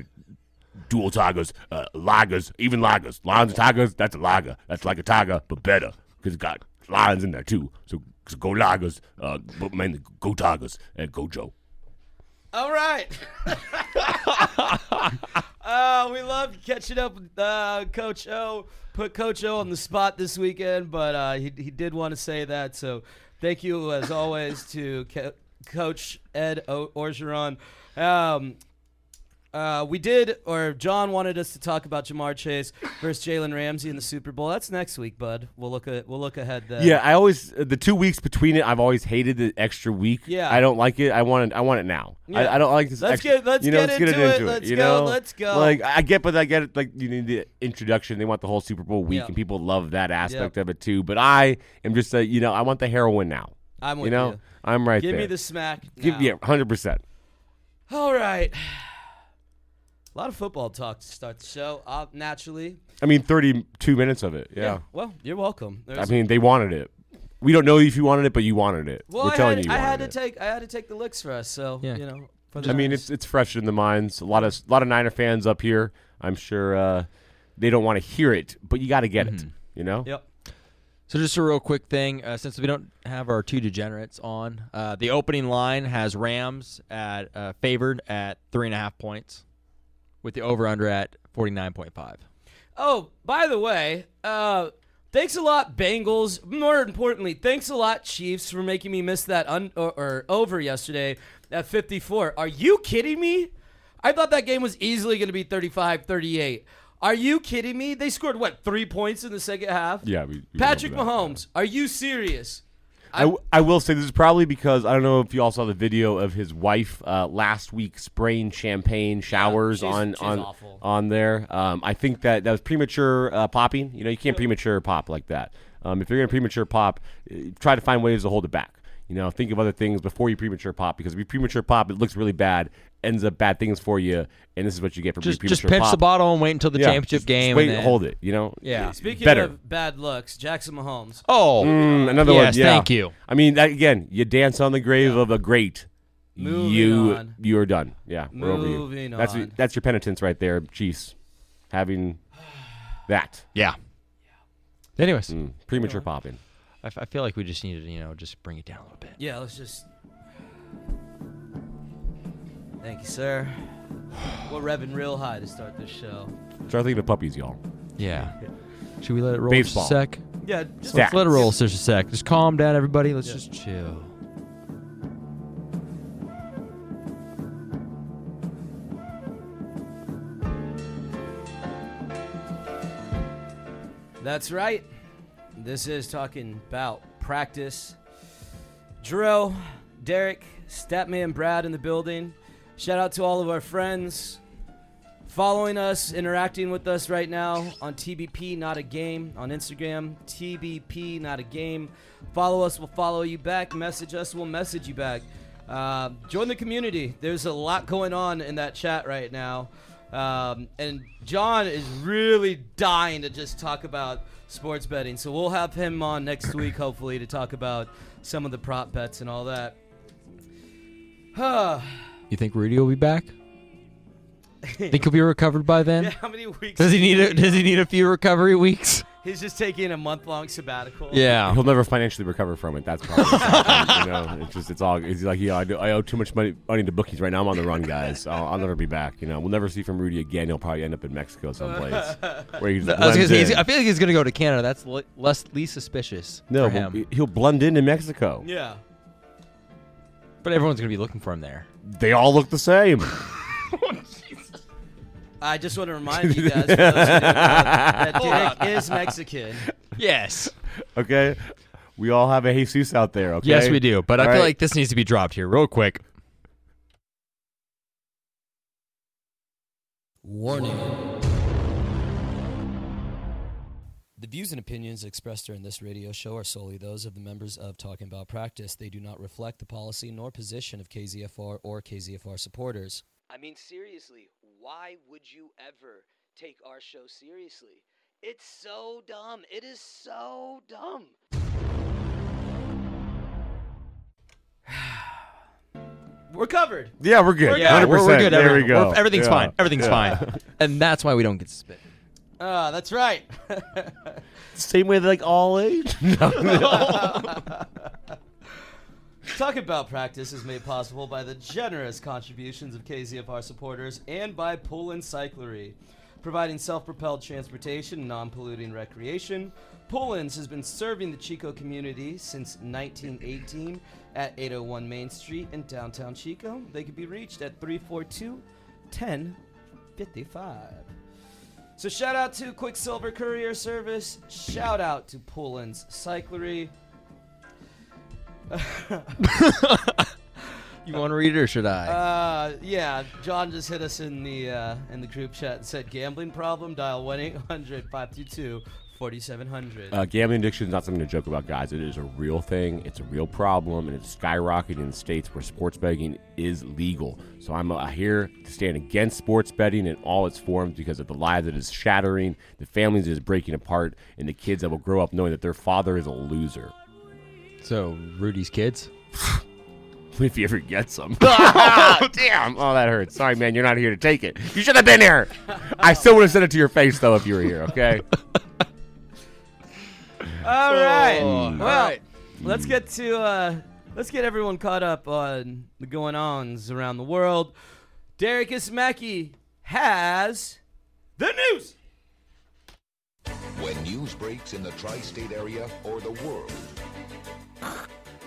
dual tigers, uh, lagers, even lagers. Lions and tigers, that's a lager. That's like a tiger, but better because it's got lions in there too. So go lagers, uh, but mainly go tigers and go Joe. All right. <laughs> uh, we love catching up with uh, Coach O. Put Coach O on the spot this weekend, but uh, he, he did want to say that. So thank you, as always, to Co- Coach Ed o- Orgeron. Um, uh, we did, or John wanted us to talk about Ja'Marr Chase versus Jalen Ramsey in the Super Bowl. That's next week, bud. We'll look at we'll look ahead then. Yeah, I always uh, the two weeks between it. I've always hated the extra week. Yeah. I don't like it. I want it. I want it now. Yeah. I, I don't like this. Let's extra, get- let's you know, get let's into it. it. Let's you go, know? let's go. Like I get, but I get it. Like you need the introduction. They want the whole Super Bowl week, Yeah. and people love that aspect of it too. But I am just a, you know, I want the heroin now. I'm with you know, you. I'm right Give there. me the smack. Give, now. yeah, hundred percent. All right. A lot of football talk to start the show. Uh, naturally. I mean, thirty-two minutes of it. Yeah. Well, you're welcome. I mean, they wanted it. We don't know if you wanted it, but you wanted it. well, We're I telling had, you, you I had to it. take I had to take the licks for us. So Yeah. you know. For the I mean, Niners. it's it's fresh in the minds. A lot of a lot of Niner fans up here. I'm sure uh, they don't want to hear it, but you got to get it. You know. Yep. So just a real quick thing, uh, since we don't have our two degenerates on, uh, the opening line has Rams at uh, favored at three and a half points, with the over under at forty nine point five. Oh, by the way, uh, thanks a lot, Bengals. More importantly, thanks a lot, Chiefs, for making me miss that un- or, or over yesterday at 54. Are you kidding me? I thought that game was easily going to be 35 38. Are you kidding me? They scored, what, three points in the second half? Yeah. We, we Patrick know that. Mahomes, are you serious? I, w- I will say this is probably because I don't know if you all saw the video of his wife uh, last week spraying champagne showers she's- on she's on awful. on there. Um, I think that that was premature uh, popping. You know, you can't premature pop like that. Um, if you're gonna premature pop, uh, try to find ways to hold it back. You know, think of other things before you premature pop because if you premature pop, it looks really bad, ends up bad things for you, and this is what you get for Just premature just pinch pop. the bottle and wait until the Yeah, championship just- game. Just wait, and then, hold it. You know. Yeah. Speaking better. of bad looks, Jackson Mahomes. Oh, Mm, another yes, one. Yeah. thank you. I mean, that, again, you dance on the grave of a great. Moving you on. you are done. Yeah, we're over you. Moving That's on. that's your penitence right there, Chiefs. Having <sighs> that Yeah. Anyways, Mm, premature popping. I, f- I feel like we just need to, you know, just bring it down a little bit. Yeah, let's just. Thank you, sir. We're revving real high to start this show. Start thinking of puppies, y'all. Yeah. Should we let it roll Baseball. just a sec? Yeah, just Stats. Let's let it roll just a sec. Just calm down, everybody. Let's just chill. That's right. This is talking about practice. Drill, Derek, Statman, Brad in the building. Shout out to all of our friends following us, interacting with us right now on TBP Not a Game on Instagram. TBP Not a Game. Follow us, we'll follow you back. Message us, we'll message you back. Uh, join the community. There's a lot going on in that chat right now. Um, and John is really dying to just talk about sports betting. So we'll have him on next week, hopefully, to talk about some of the prop bets and all that. Huh. <sighs> You think Rudy will be back? think he'll be recovered by then? Yeah, <laughs> how many weeks? Does he need a Does he need a few recovery weeks? He's just taking a month long sabbatical. Yeah. He'll never financially recover from it. That's probably you know. It's just it's all. It's like yeah, I, do, I owe too much money money to bookies right now. I'm on the run, guys. I'll, I'll never be back. You know, we'll never see from Rudy again. He'll probably end up in Mexico someplace <laughs> where he just I, was gonna blends say, he's- in. I feel like he's gonna go to Canada. That's le- less least suspicious No, for but him. he'll blend into Mexico. Yeah. But everyone's gonna be looking for him there. They all look the same. I just want to <laughs> remind you guys for those who didn't know, that Derek is Mexican. Yes. Okay, we all have a Jesus out there. Okay. Yes, we do. But I All feel right. like this needs to be dropped here real quick. Warning. The views and opinions expressed during this radio show are solely those of the members of Talking About Practice. They do not reflect the policy nor position of KZFR or KZFR supporters. I mean, seriously, why would you ever take our show seriously? It's so dumb. It is so dumb. <sighs> We're covered. Yeah, we're good. Yeah, we're, 100%. we're good. There Every- we go. we're- everything's Yeah. fine. Everything's Yeah. fine. <laughs> And that's why we don't get spit. Ah, that's right. Same way, like all age. <laughs> <laughs> Talk About Practice is made possible by the generous contributions of KZFR supporters and by Pullins Cyclery. Providing self propelled transportation and non polluting recreation, Pullins has been serving the Chico community since 1918 at 801 Main Street in downtown Chico. They can be reached at 342 1055. So shout out to Quicksilver Courier Service. Shout out to Pullins Cyclery. <laughs> You want to read it or should I? Uh, yeah, John just hit us in the uh, in the group chat and said gambling problem. Dial one 522 4700 Uh, gambling addiction is not something to joke about, guys. It is a real thing. It's a real problem, and it's skyrocketing in states where sports betting is legal. So I'm uh, here to stand against sports betting in all its forms because of the lives it is shattering, the families it is breaking apart, and the kids that will grow up knowing that their father is a loser. So Rudy's kids. <laughs> If he ever gets them. <laughs> oh, damn. Oh, that hurts. Sorry, man. You're not here to take it. You should have been here. I still would have said it to your face, though, if you were here, okay? <laughs> All right. Oh, well, all right. let's get to uh, let's get everyone caught up on the going ons around the world. Derek Ismaki has the news. When news breaks in the tri state area or the world,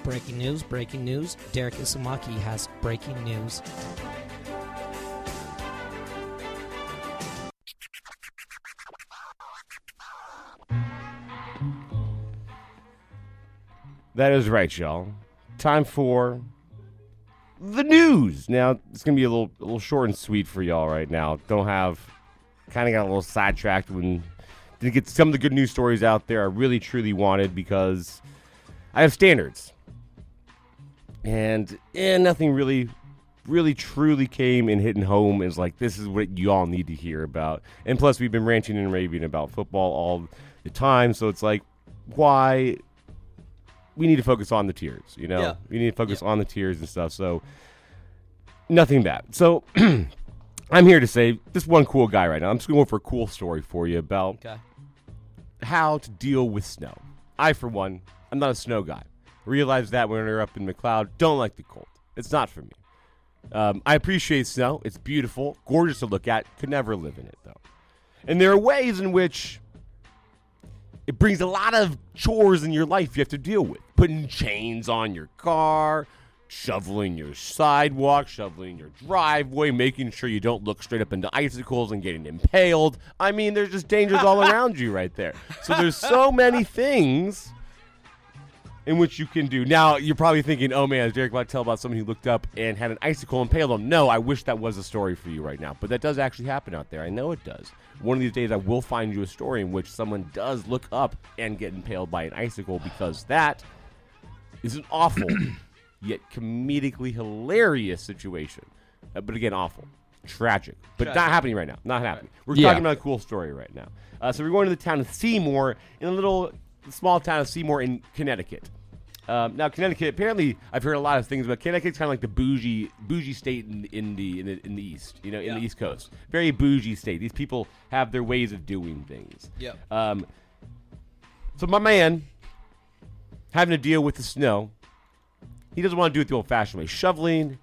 Breaking news, breaking news. Derek Isamaki has breaking news. That is right, y'all. Time for the news. Now it's gonna be a little a little short and sweet for y'all right now. Don't have kind of got a little sidetracked when didn't get some of the good news stories out there I really truly wanted because I have standards. And eh, nothing really really truly came and hitting home is like this is what you all need to hear about. And plus we've been ranting and raving about football all the time, so it's like why we need to focus on the tears, you know? Yeah. We need to focus on the tears and stuff. So nothing bad. So <clears throat> I'm here to say this one cool guy right now. I'm just going for a cool story for you about Okay. how to deal with snow. I, for one, I'm not a snow guy. Realize that when you're up in McCloud, don't like the cold. It's not for me. Um, I appreciate snow. It's beautiful, gorgeous to look at. Could never live in it though. And there are ways in which it brings a lot of chores in your life you have to deal with. Putting chains on your car, shoveling your sidewalk, shoveling your driveway, making sure you don't look straight up into icicles and getting impaled. I mean, there's just dangers all <laughs> around you right there. So there's so many things in which you can do. Now, you're probably thinking, oh man, is Derek about to tell about someone who looked up and had an icicle impaled him? No, I wish that was a story for you right now. But that does actually happen out there. I know it does. One of these days, I will find you a story in which someone does look up and get impaled by an icicle because that is an awful, <clears throat> yet comedically hilarious situation. Uh, but again, awful. Tragic. But not happening right now. Not happening. We're Yeah. talking about a cool story right now. Uh, so we're going to the town of Seymour in a little small town of Seymour in Connecticut. Um, now, Connecticut. Apparently, I've heard a lot of things about Connecticut's kind of like the bougie, bougie state in, in the in the in the east. You know, in the East Coast, very bougie state. These people have their ways of doing things. Yep. Um, So my man having to deal with the snow. He doesn't want to do it the old-fashioned way. Shoveling,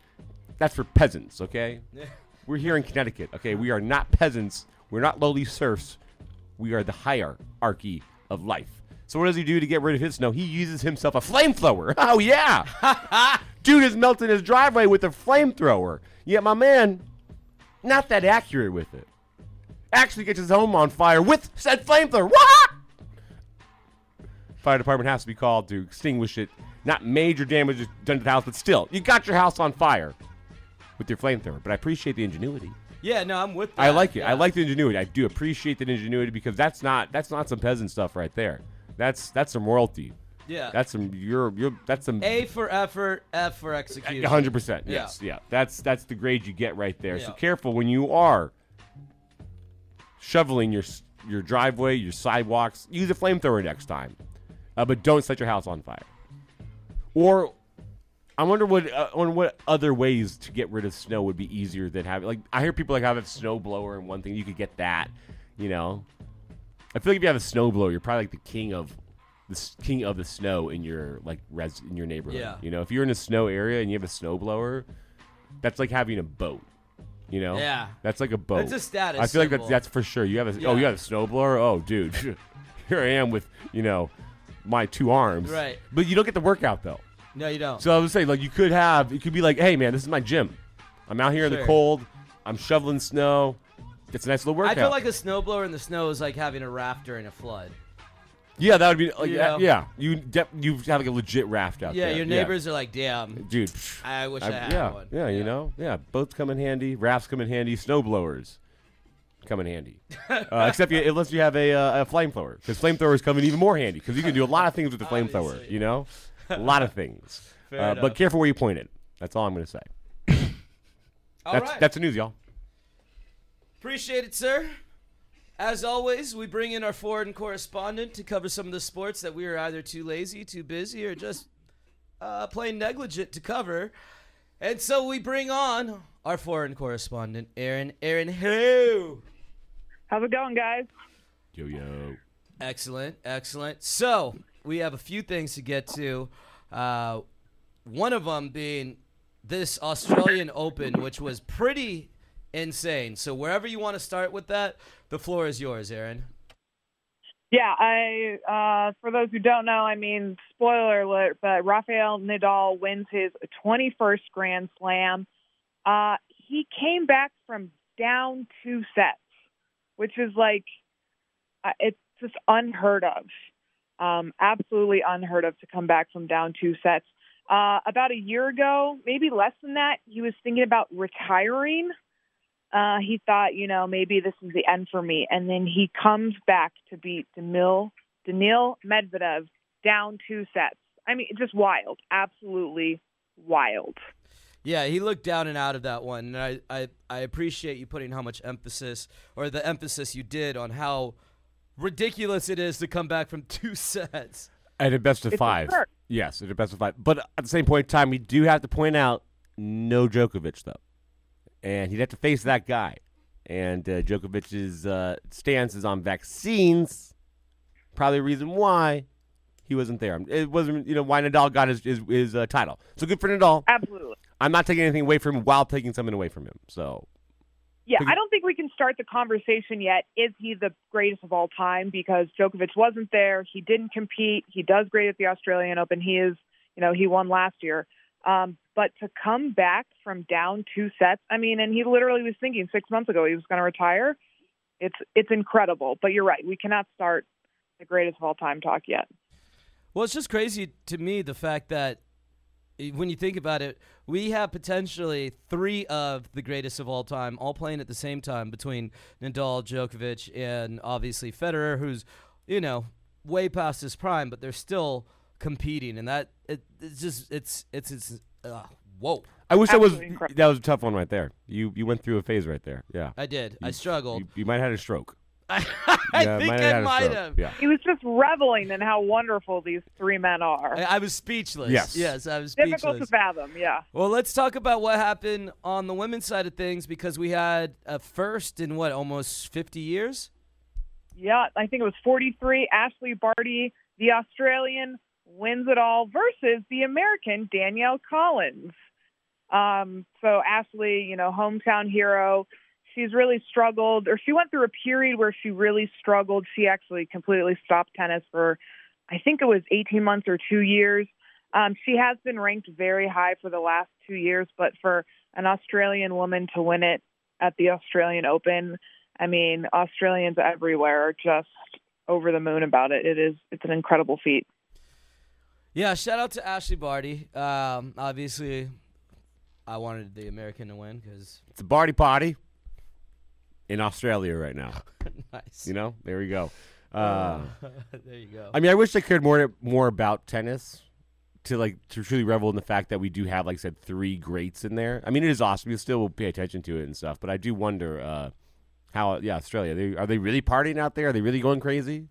that's for peasants, okay? We're here in Connecticut, okay? We are not peasants. We're not lowly serfs. We are the hierarchy of life. So what does he do to get rid of his snow? He uses himself a flamethrower. <laughs> Oh yeah, <laughs> dude is melting his driveway with a flamethrower. Yet my man, not that accurate with it. Actually gets his home on fire with said flamethrower. What? <laughs> Fire department has to be called to extinguish it. Not major damage done to the house, but still, you got your house on fire with your flamethrower. But I appreciate the ingenuity. Yeah, no, I'm with that. I like it. Yeah. I like the ingenuity. I do appreciate the ingenuity because that's not that's not some peasant stuff right there. That's that's some royalty. Yeah. That's some you're you're that's some A for effort, F for execution. hundred percent. Yeah. Yes, yeah. That's that's the grade you get right there. So careful when you are shoveling your your driveway, your sidewalks. Use a flamethrower next time, uh, but don't set your house on fire. Or I wonder what uh, on what other ways to get rid of snow would be easier than having like I hear people like have a snow blower and one thing you could get that, you know. I feel like if you have a snow blower, you're probably like the king of the s- king of the snow in your like res in your neighborhood. Yeah. You know, if you're in a snow area and you have a snow blower, that's like having a boat. You know. Yeah. That's like a boat. It's a status I feel like that's symbol. that's for sure. You have a oh Yeah. you have a snow blower. Oh dude, <laughs> here I am with you know my two arms. Right. But you don't get the workout though. No, you don't. So I was say, like, you could have, it could be like, hey, man, this is my gym. I'm out here in the Sure. cold. I'm shoveling snow. It's a nice little workout. I feel like a snowblower in the snow is like having a raft during a flood. yeah, that would be, like, You yeah, know? yeah. You de- you have like a legit raft out Yeah, there. your neighbors are like, damn, dude. psh, I wish I, had yeah, one. yeah, you know, yeah. Boats come in handy. Rafts come in handy. Snow blowers come in handy. <laughs> uh, except you, unless you have a, uh, a flamethrower, because flamethrowers come in even more handy because you can do a lot of things with the flamethrower. Obviously. You know, a lot of things. <laughs> Fair Uh, enough. but careful where you point it. That's all I'm going to say. All that's right. that's the news, y'all. Appreciate it, sir. As always, we bring in our foreign correspondent to cover some of the sports that we are either too lazy, too busy, or just uh, plain negligent to cover. And so we bring on our foreign correspondent, Aaron. Aaron, hello. How's it going, guys? Yo yo. Excellent, excellent. So we have a few things to get to. Uh, one of them being this Australian Open, which was pretty insane. So wherever you want to start with that, the floor is yours, Aaron. Yeah, I uh for those who don't know, I mean, spoiler alert, but Rafael Nadal wins his 21st Grand Slam. Uh he came back from down two sets, which is like uh, it's just unheard of. Um absolutely unheard of to come back from down two sets. Uh about a year ago, maybe less than that, he was thinking about retiring. Uh, he thought, you know, maybe this is the end for me. And then he comes back to beat Daniil, Daniil Medvedev down two sets. I mean, just wild. Absolutely wild. Yeah, he looked down and out of that one, and I, I, I appreciate you putting how much emphasis, or the emphasis you did on how ridiculous it is to come back from <laughs> two sets. At a best of It's five. absurd. Yes, at a best of five. But at the same point in time, we do have to point out no Djokovic though, and he'd have to face that guy. And uh, Djokovic's uh, stance is on vaccines. Probably a reason why he wasn't there. It wasn't, you know, why Nadal got his his, his uh, title. So good for Nadal. Absolutely. I'm not taking anything away from him while taking something away from him. So Yeah, I don't think we can start the conversation yet. Is he the greatest of all time? Because Djokovic wasn't there. He didn't compete. He does great at the Australian Open. He is, you know, he won last year. Um, but to come back from down two sets, I mean, and he literally was thinking six months ago he was going to retire. It's it's incredible. But you're right. We cannot start the greatest of all time talk yet. Well, it's just crazy to me the fact that eh, when you think about it, we have potentially three of the greatest of all time all playing at the same time between Nadal, Djokovic, and obviously Federer, who's you know way past his prime, but they're still competing, and that it, it's just it's it's it's uh, whoa. I wish that was Absolutely incredible. that was a tough one right there. You you went through a phase right there. Yeah. I did. I You- struggled. You, you might have had a stroke. <laughs> I, Yeah, think might I had a might stroke. have. Yeah. He was just reveling in how wonderful these three men are. I, I was speechless. Yes. Yes, I was Difficult to fathom. Yeah. Well, let's talk about what happened on the women's side of things because we had a first in what almost 50 years. Yeah, I think it was 43. Ashleigh Barty the Australian wins it all versus the American Danielle Collins. Um, so Ashleigh, you know, hometown hero. She's really struggled, or she went through a period where she really struggled. She actually completely stopped tennis for, I think it was 18 months or two years. Um, she has been ranked very high for the last two years, but for an Australian woman to win it at the Australian Open, I mean, Australians everywhere are just over the moon about it. It is it's an incredible feat. Yeah, shout out to Ashleigh Barty. Um, obviously, I wanted the American to win because It's a party party in Australia right now. <laughs> nice. You know, there we go. <laughs> Uh, there you go. I mean, I wish I cared more more about tennis to like to truly revel in the fact that we do have, like I said, three greats in there. I mean, it is awesome. You still will pay attention to it and stuff, but I do wonder uh, how. Yeah, Australia. They, are they really partying out there? Are they really going crazy?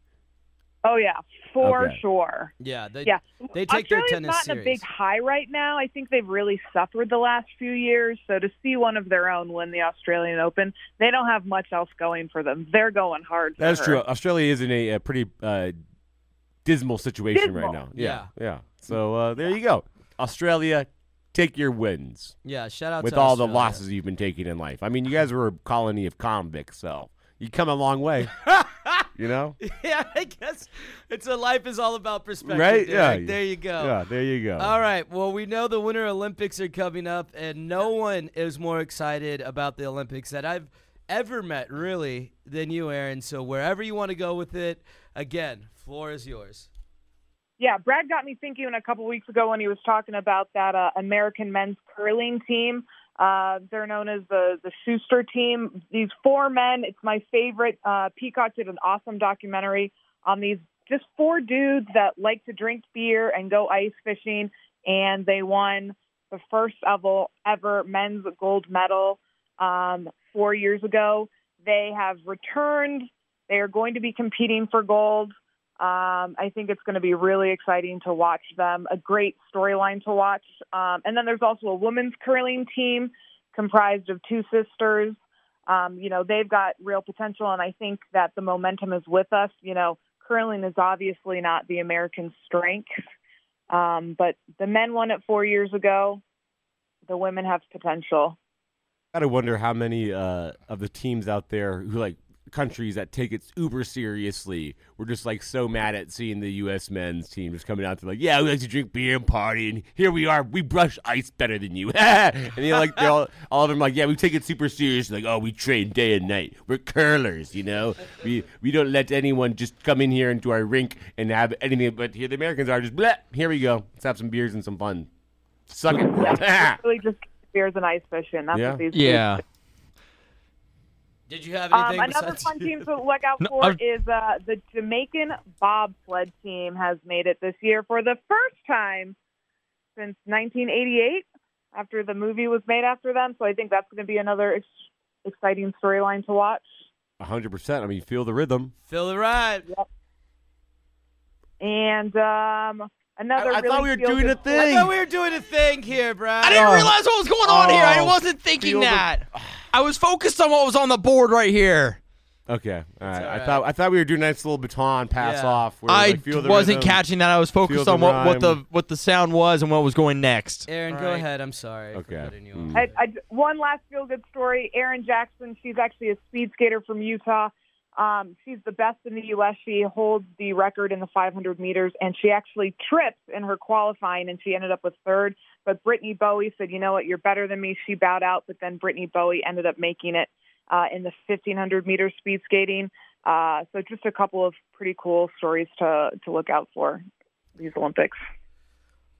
Oh yeah, for Okay. sure. yeah, they, Yeah, they take their Australia's tennis not in a big high right now. I think they've really suffered the last few years. So to see one of their own win the Australian Open, they don't have much else going for them. They're going hard. That's true. Australia is in a, a pretty uh, dismal situation right now. Yeah, yeah. So uh, there you go. Australia, take your wins yeah, shout out with to all the losses you've been taking in life. I mean, you guys were a colony of convicts, so you come a long way. <laughs> you know, <laughs> yeah, I guess it's a life is all about perspective. right? Derek. Yeah. there you go. Yeah, there you go. All right. Well, we know the Winter Olympics are coming up, and no one is more excited about the Olympics that I've ever met, really, than you, Aaron. So wherever you want to go with it, again, floor is yours. Yeah, Brad got me thinking a couple weeks ago when he was talking about that uh, American men's curling team. Uh, they're known as the the Shuster team. These four men, it's my favorite. Uh, Peacock did an awesome documentary on these just four dudes that like to drink beer and go ice fishing, and they won the first ever ever men's gold medal um, four years ago. They have returned. They are going to be competing for gold. Um, I think it's going to be really exciting to watch them. A great storyline to watch. Um, and then there's also a women's curling team comprised of two sisters. Um, you know, they've got real potential, and I think that the momentum is with us. You know, curling is obviously not the American strength, um, but the men won it four years ago. The women have potential. gotta wonder how many uh, of the teams out there who like countries that take it uber seriously were just like so mad at seeing the U.S. men's team just coming out to like, yeah, we like to drink beer and party, and here we are, we brush ice better than you, <laughs> and you know, like they're all, all of them like, yeah, we take it super seriously, like, oh, we train day and night, we're curlers, you know, we we don't let anyone just come in here into our rink and have anything, but here the Americans are just, Bleh, here we go, let's have some beers and some fun, suck it, really <laughs> just beers and ice fishing. That's Yeah. what these Yeah. dudes Did you have Um, another besides fun <laughs> team to look out No, for I'm- is uh, the Jamaican bobsled team has made it this year for the first time since 1988 after the movie was made after them. So I think that's going to be another ex- exciting storyline to watch. hundred percent. I mean, feel the rhythm. Feel the ride. And um, another I- I really thought we were doing a story- I thought we were doing a thing here, Brad. I didn't realize what was going on here. I Oh. wasn't thinking Feel the- that. <sighs> I was focused on what was on the board right here. Okay, all right. all I thought I thought we were doing a nice little baton pass Yeah. off. where, I like, feel the wasn't rhythm. catching that. I was focused on what, what the what the sound was and what was going next. Aaron, All go right. ahead. I'm sorry. Okay. cutting you Mm. I, I, one last feel good story. Erin Jackson, she's actually a speed skater from Utah. Um, she's the best in the U.S. She holds the record in the 500 meters, and she actually tripped in her qualifying, and she ended up with third. But Brittany Bowe said, "You know what? You're better than me." She bowed out, but then Brittany Bowe ended up making it uh, in the 1500 meter speed skating. Uh, so just a couple of pretty cool stories to to look out for these Olympics.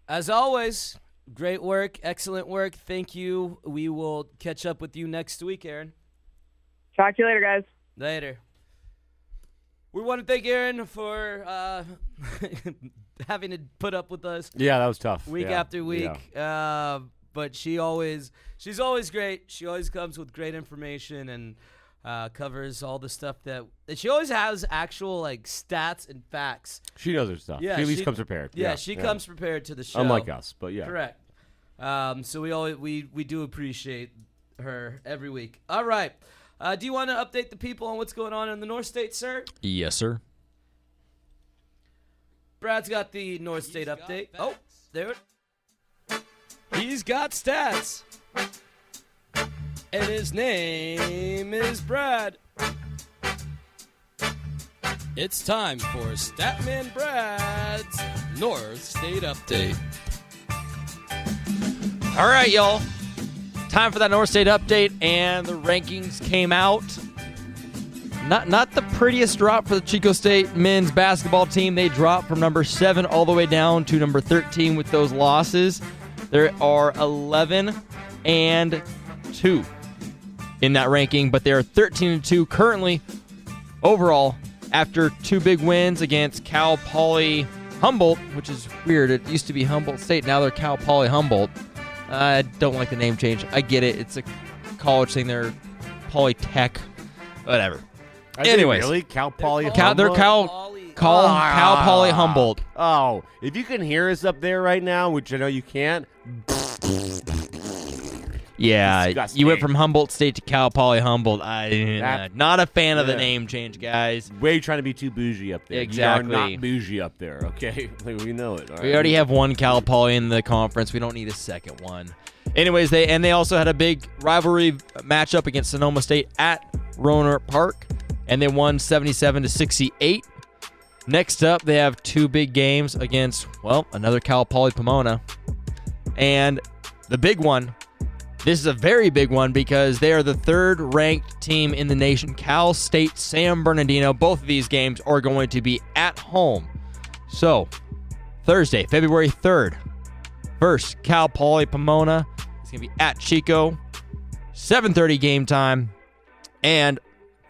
As always, great work, excellent work. Thank you. We will catch up with you next week, Aaron. Talk to you later, guys. Later. We want to thank Aaron for uh, <laughs> having to put up with us Yeah, that was tough. week Yeah, after week. Uh, but she always, she's always great. She always comes with great information and uh, covers all the stuff that she always has actual like stats and facts. She knows her stuff. Yeah, she at least she- comes prepared. Yeah, she comes prepared to the show. Unlike us, but yeah. Correct. Um, so we always we we do appreciate her every week. All right. Uh, do you want to update the people on what's going on in the North State, sir? Yes, sir. Brad's got the North State update. Oh, there it. He's got stats. And his name is Brad. It's time for Statman Brad's North State update. All right, y'all. Time for that North State update, and the rankings came out. Not not the prettiest drop for the Chico State men's basketball team. They dropped from number seven all the way down to number 13 with those losses. There are 11 and two in that ranking, but they are 13 and two currently overall after two big wins against Cal Poly Humboldt, which is weird. It used to be Humboldt State, now they're Cal Poly Humboldt. I don't like the name change. I get it. It's a college thing. They're Polytech, whatever. Are they really Cal Poly. Cal, they're Humboldt? Cal, ah. Cal, Cal Poly Humboldt. Oh, if you can hear us up there right now, which I know you can't, Yeah, Disgusting. you went from Humboldt State to Cal Poly Humboldt. I uh, That- not a fan of the name change, guys. way trying to be too bougie up there. Exactly. Not bougie up there, okay? <laughs> Like, we know it. all We already have one Cal Poly in the conference. We don't need a second one. Anyways, they and they also had a big rivalry matchup against Sonoma State at Rohnert Park, and they won 77 to 68. Next up, they have two big games against well another Cal Poly Pomona, and the big one. This is a very big one because they are the third ranked team in the nation. Cal State San Bernardino. Both of these games are going to be at home. So, Thursday, February 3rd. First, Cal Poly Pomona. It's going to be at Chico. 7:30 game time. And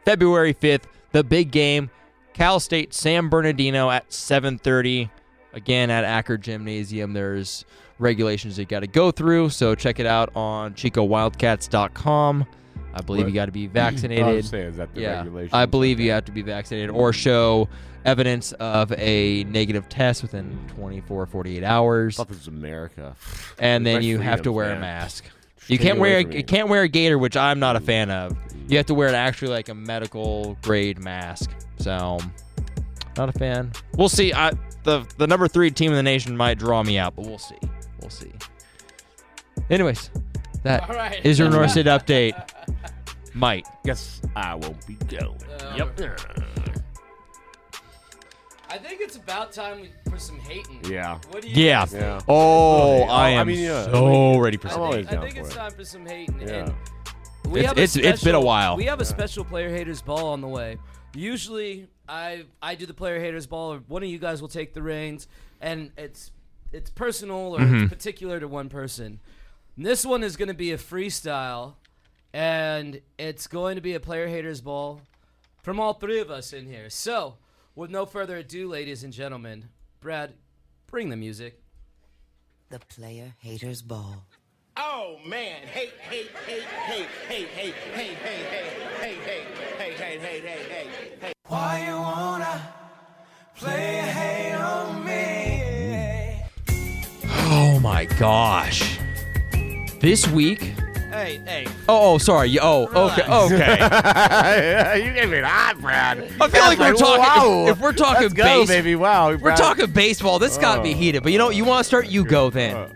February 5th, the big game, Cal State San Bernardino at 7:30 again at Acker Gymnasium. There's regulations you got to go through, so check it out on chicowildcats.com. I believe What? you got to be I <clears throat> vaccinated. that the yeah? I believe you have to be vaccinated or show evidence of a negative test within 24 48 hours I thought this was America. and then you have to wear a mask. You take can't wear a, you can't wear a gator, which I'm not a fan of. You have to wear an actually like a medical grade mask. So, not a fan. We'll see. I the the number three team in the nation might draw me out, but we'll see. We'll see. Anyways, that All right. is your North <laughs> State update. Might. Guess I won't be going. Uh, yep. I think it's about time we, for some hating. Yeah. What do you Yeah. think? Yeah. Oh, Oh, I I am mean, yeah. so ready for I some. I'm think, I think it's it. time for some hating. Yeah. And we It's- have a it's- it's been a while. We have a special player haters ball on the way. Usually, I I do the player haters ball, or one of you guys will take the reins, and it's it's personal or Mhm. it's particular to one person. And this one is going to be a freestyle, and it's going to be a player haters ball from all three of us in here. So, with no further ado, ladies and gentlemen, Brad, bring the music. The Player Haters Ball. Oh man, hate, hate, hate, hate, hate, hate, hate, hate, hate, hate, hate, hate, hate, hate, hate, hate. Why you wanna play hate on me? Oh my gosh. This week. Hey, hey. Oh, oh, sorry. You- Oh, okay, okay. <laughs> you gave me that, Brad. I feel like we're talking. If, if we're talking Let's go, base, baby. Wow. we're Brad. talking baseball. This got to be Oh. heated. But you know, you want to start? You go then. Uh,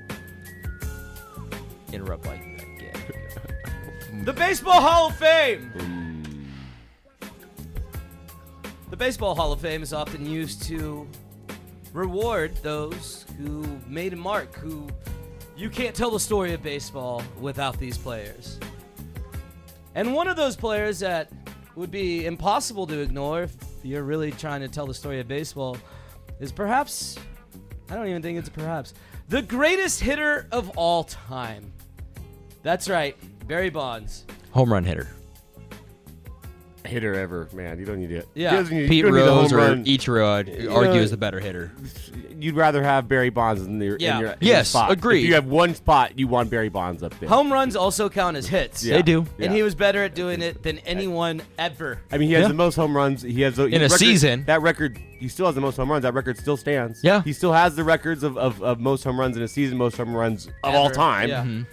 Interrupt like that again. The Baseball Hall of Fame. The Baseball Hall of Fame is often used to reward those who made a mark, who you can't tell the story of baseball without these players. And one of those players that would be impossible to ignore if you're really trying to tell the story of baseball is perhaps, I don't even think it's perhaps, the greatest hitter of all time. That's right, Barry Bonds. Home run hitter. Hitter ever, man. You don't need it. Yeah. He need- Pete don't need a Rose or run. Ichiro, I'd You argue know, is the better hitter. You'd rather have Barry Bonds in your, Yeah. in your, in Yes, your spot. agreed. If you have one spot, you want Barry Bonds up there. Home runs also count as hits. Yeah. They do. And he was better at doing it than anyone ever. I mean, he has Yeah. the most home runs. He has the, In a record- season. That record, he still has the most home runs. That record still stands. Yeah. he still has the records of, of, of most home runs in a season, most home runs of all time. Yeah. Mhm.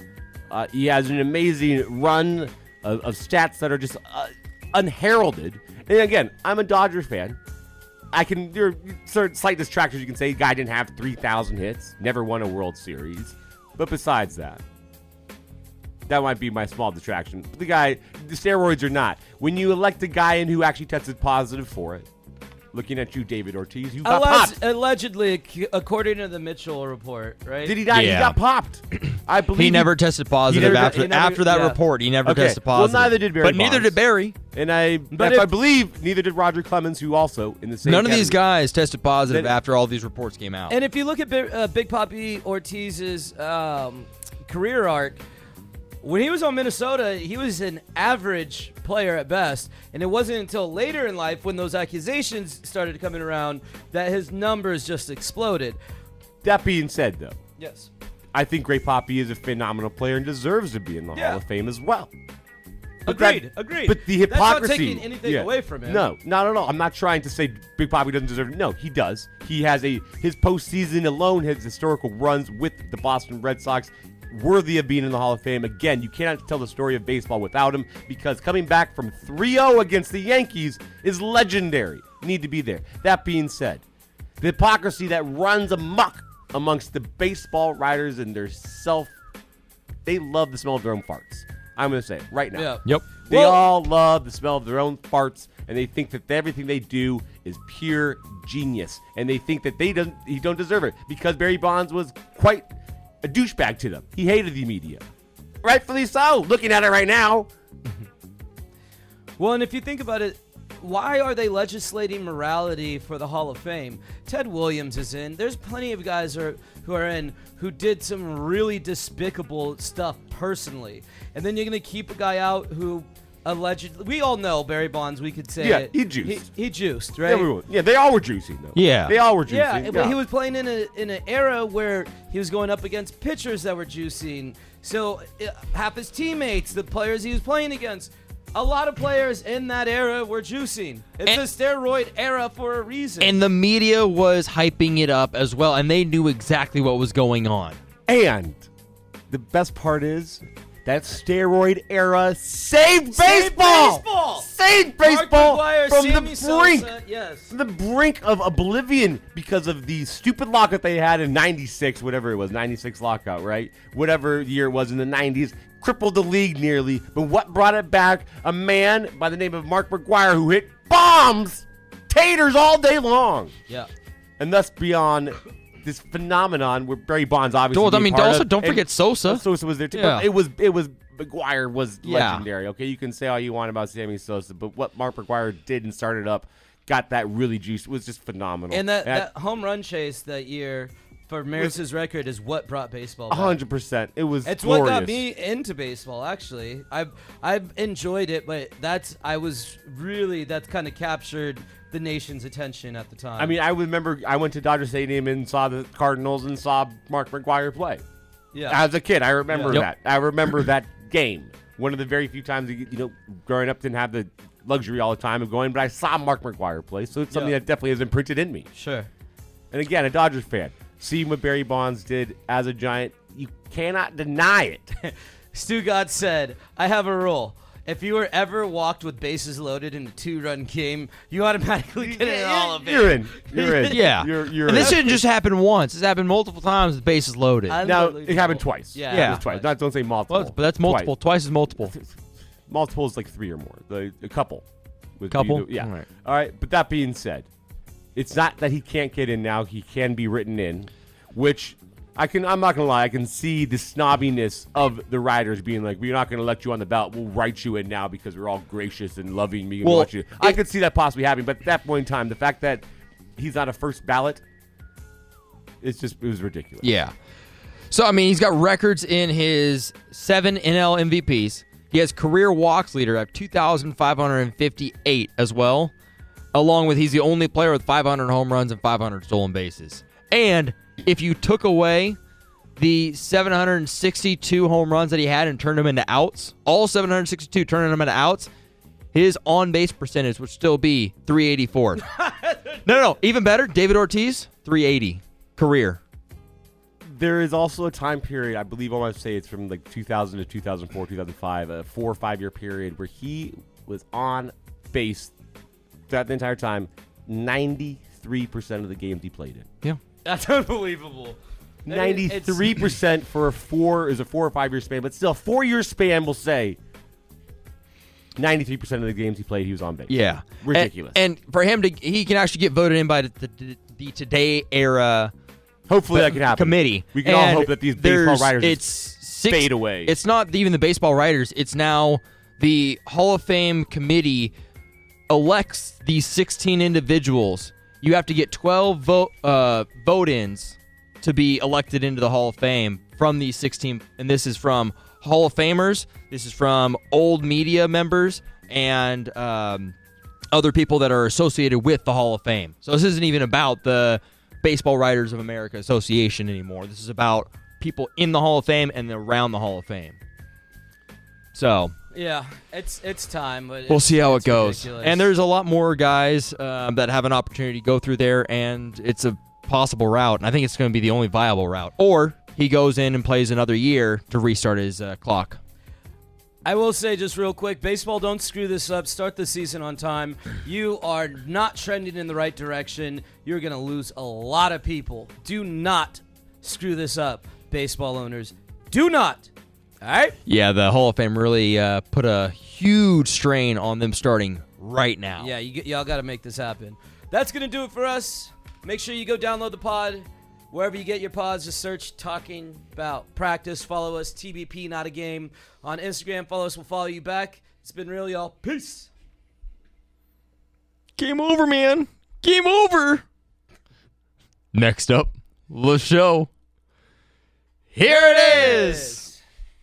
Uh, he has an amazing run of, of stats that are just uh, unheralded. And again, I'm a Dodgers fan. I can there are certain slight distractions. You can say guy didn't have three thousand hits, never won a World Series, but besides that, that might be my small distraction. The guy, the steroids are not. When you elect a guy in who actually tested positive for it, looking at you, David Ortiz, you got Alleg- popped. allegedly, ac- according to the Mitchell report, right? Did he not? He got popped. <clears throat> I believe He never tested positive never- after he never- after that yeah. report. He never Okay. tested positive. Well, neither did Barry But neither Bonds. did Barry. And I, But if if- I believe, neither did Roger Clemens, who also in the same. None of these category. guys tested positive Then- after all these reports came out. And if you look at Bi- uh, Big Papi Ortiz's um, career arc, when he was on Minnesota, he was an average player at best. And it wasn't until later in life, when those accusations started coming around, that his numbers just exploded. That being said, though, Yes. I think Gray Poppy is a phenomenal player and deserves to be in the Yeah. Hall of Fame as well. But that- Agreed. agreed. But the That's not hypocrisy. taking anything yeah. away from him. No, not at all. I'm not trying to say Big Papi doesn't deserve it. No, he does. He has a his postseason alone, his historical runs with the Boston Red Sox, worthy of being in the Hall of Fame. Again, you cannot tell the story of baseball without him because coming back from 3-0 against the Yankees is legendary. Need to be there. That being said, the hypocrisy that runs amok amongst the baseball writers and their self they love the smell of their own farts. I'm going to say it right now. Yeah. Yep. They Well- all love the smell of their own farts, and they think that everything they do is pure genius, and they think that they don't he don't deserve it because Barry Bonds was quite a douchebag to them. He hated the media, rightfully so. Looking at it right now, Well, and if you think about it, why are they legislating morality for the Hall of Fame? Ted Williams is in. There's plenty of guys are, who are in who did some really despicable stuff personally. And then you're going to keep a guy out who allegedly. We all know Barry Bonds, we could say Yeah, it. he juiced. He, he juiced, right? everyone, yeah, they all were juicing though. Yeah. they all were juicing. Yeah, but he was playing in a in an era where he was going up against pitchers that were juicing. So uh, half his teammates, the players he was playing against, a lot of players in that era were juicing. It's And- a steroid era for a reason. And the media was hyping it up as well, and they knew exactly what was going on. And the best part is that steroid era saved Saved baseball. baseball! Saved baseball from Sammy the brink. Sosa, yes. from the brink of oblivion because of the stupid lockout they had in 96 whatever it was 96 lockout right whatever year it was in the 90s crippled the league nearly but what brought it back a man by the name of Mark McGwire who hit bombs taters all day long Yeah. and thus beyond this phenomenon where Barry Bonds obviously. Well, I mean, part also of, don't forget Sosa. Sosa was there too. Yeah. But it was it was McGwire was Yeah. legendary. Okay, you can say all you want about Sammy Sosa, but what Mark McGwire did and started up, got that really juice was just phenomenal. And that, I- that home run chase that year for Maris's record is what brought baseball back. hundred percent. It was. It's glorious. what got me into baseball. Actually, I've I've enjoyed it, but that's I was really that's kind of captured the nation's attention at the time. I mean, I remember I went to Dodger Stadium and saw the Cardinals and saw Mark McGwire play. yeah, As a kid, I remember Yeah. that. I remember that game. One of the very few times, you know, growing up, didn't have the luxury all the time of going, but I saw Mark McGwire play, so it's something Yeah. that definitely has imprinted in me. sure. And again, a Dodgers fan, seeing what Barry Bonds did as a Giant, you cannot deny it. <laughs> Stu God said, "I have a rule." If you were ever walked with bases loaded in a two-run game, you automatically get in all of it. You're in. You're in. <laughs> Yeah. You're, you're and in. this didn't just happen once. It's happened multiple times with bases loaded. I- now, it Unbelievable. happened twice. Yeah, It Yeah. was twice. Not, don't say multiple. Well, but that's multiple. Twice. Twice is multiple. <laughs> Multiple is like three or more. The, a couple. With Couple? either- yeah. All right. All right. But that being said, it's not that he can't get in now. He can be written in, which I can. I'm not gonna lie. I can see the snobbiness of the writers being like, "We're not gonna let you on the ballot. We'll write you in now because we're all gracious and loving. Me and Well, let you." I I- could see that possibly happening. But at that point in time, the fact that he's not a first ballot, it's just it was ridiculous. Yeah. So I mean, he's got records in his seven NL MVPs. He has career walks leader at 2,558 as well, along with he's the only player with 500 home runs and 500 stolen bases. And if you took away the 762 home runs that he had and turned them into outs, all 762 turning them into outs, his on base percentage would still be 384. <laughs> no, no, no, even better. David Ortiz, 380 career. There is also a time period, I believe I want to say it's from like 2000 to 2004, 2005, a four or five year period where he was on base throughout the entire time, ninety-three percent of the games he played in. Yeah. That's <laughs> unbelievable. Ninety-three percent for a four is a four or five year span, but still, four year span will say ninety-three percent of the games he played, he was on base. Yeah, ridiculous. And, and for him to, he can actually get voted in by the, the, the Today era. Hopefully that can happen. Committee. We can all hope that these baseball writers it's six, fade away. It's not even the baseball writers. It's now the Hall of Fame committee elects these 16 individuals. You have to get 12 vote uh, vote-ins to be elected into the Hall of Fame from these 16 and this is from Hall of Famers, this is from old media members and um, other people that are associated with the Hall of Fame. So this isn't even about the Baseball Writers of America Association anymore. This is about people in the Hall of Fame and around the Hall of Fame. So Yeah, it's it's time, but we'll it's- see how it goes. ridiculous. And there's a lot more guys um, that have an opportunity to go through there, and it's a possible route. And I think it's going to be the only viable route. Or he goes in and plays another year to restart his uh, clock. I will say just real quick, baseball, don't screw this up. Start the season on time. You are not trending in the right direction. You're going to lose a lot of people. Do not screw this up, baseball owners. Do not. All right? Yeah, the Hall of Fame really uh, put a huge strain on them starting right now. Yeah, you, y'all got to make this happen. That's going to do it for us. Make sure you go download the pod. Wherever you get your pods, just search Talking About Practice. Follow us, TBP Not a Game. On Instagram, follow us. We'll follow you back. It's been real, y'all. Peace. Game over, man. Game over. Next up, the show. Here it is.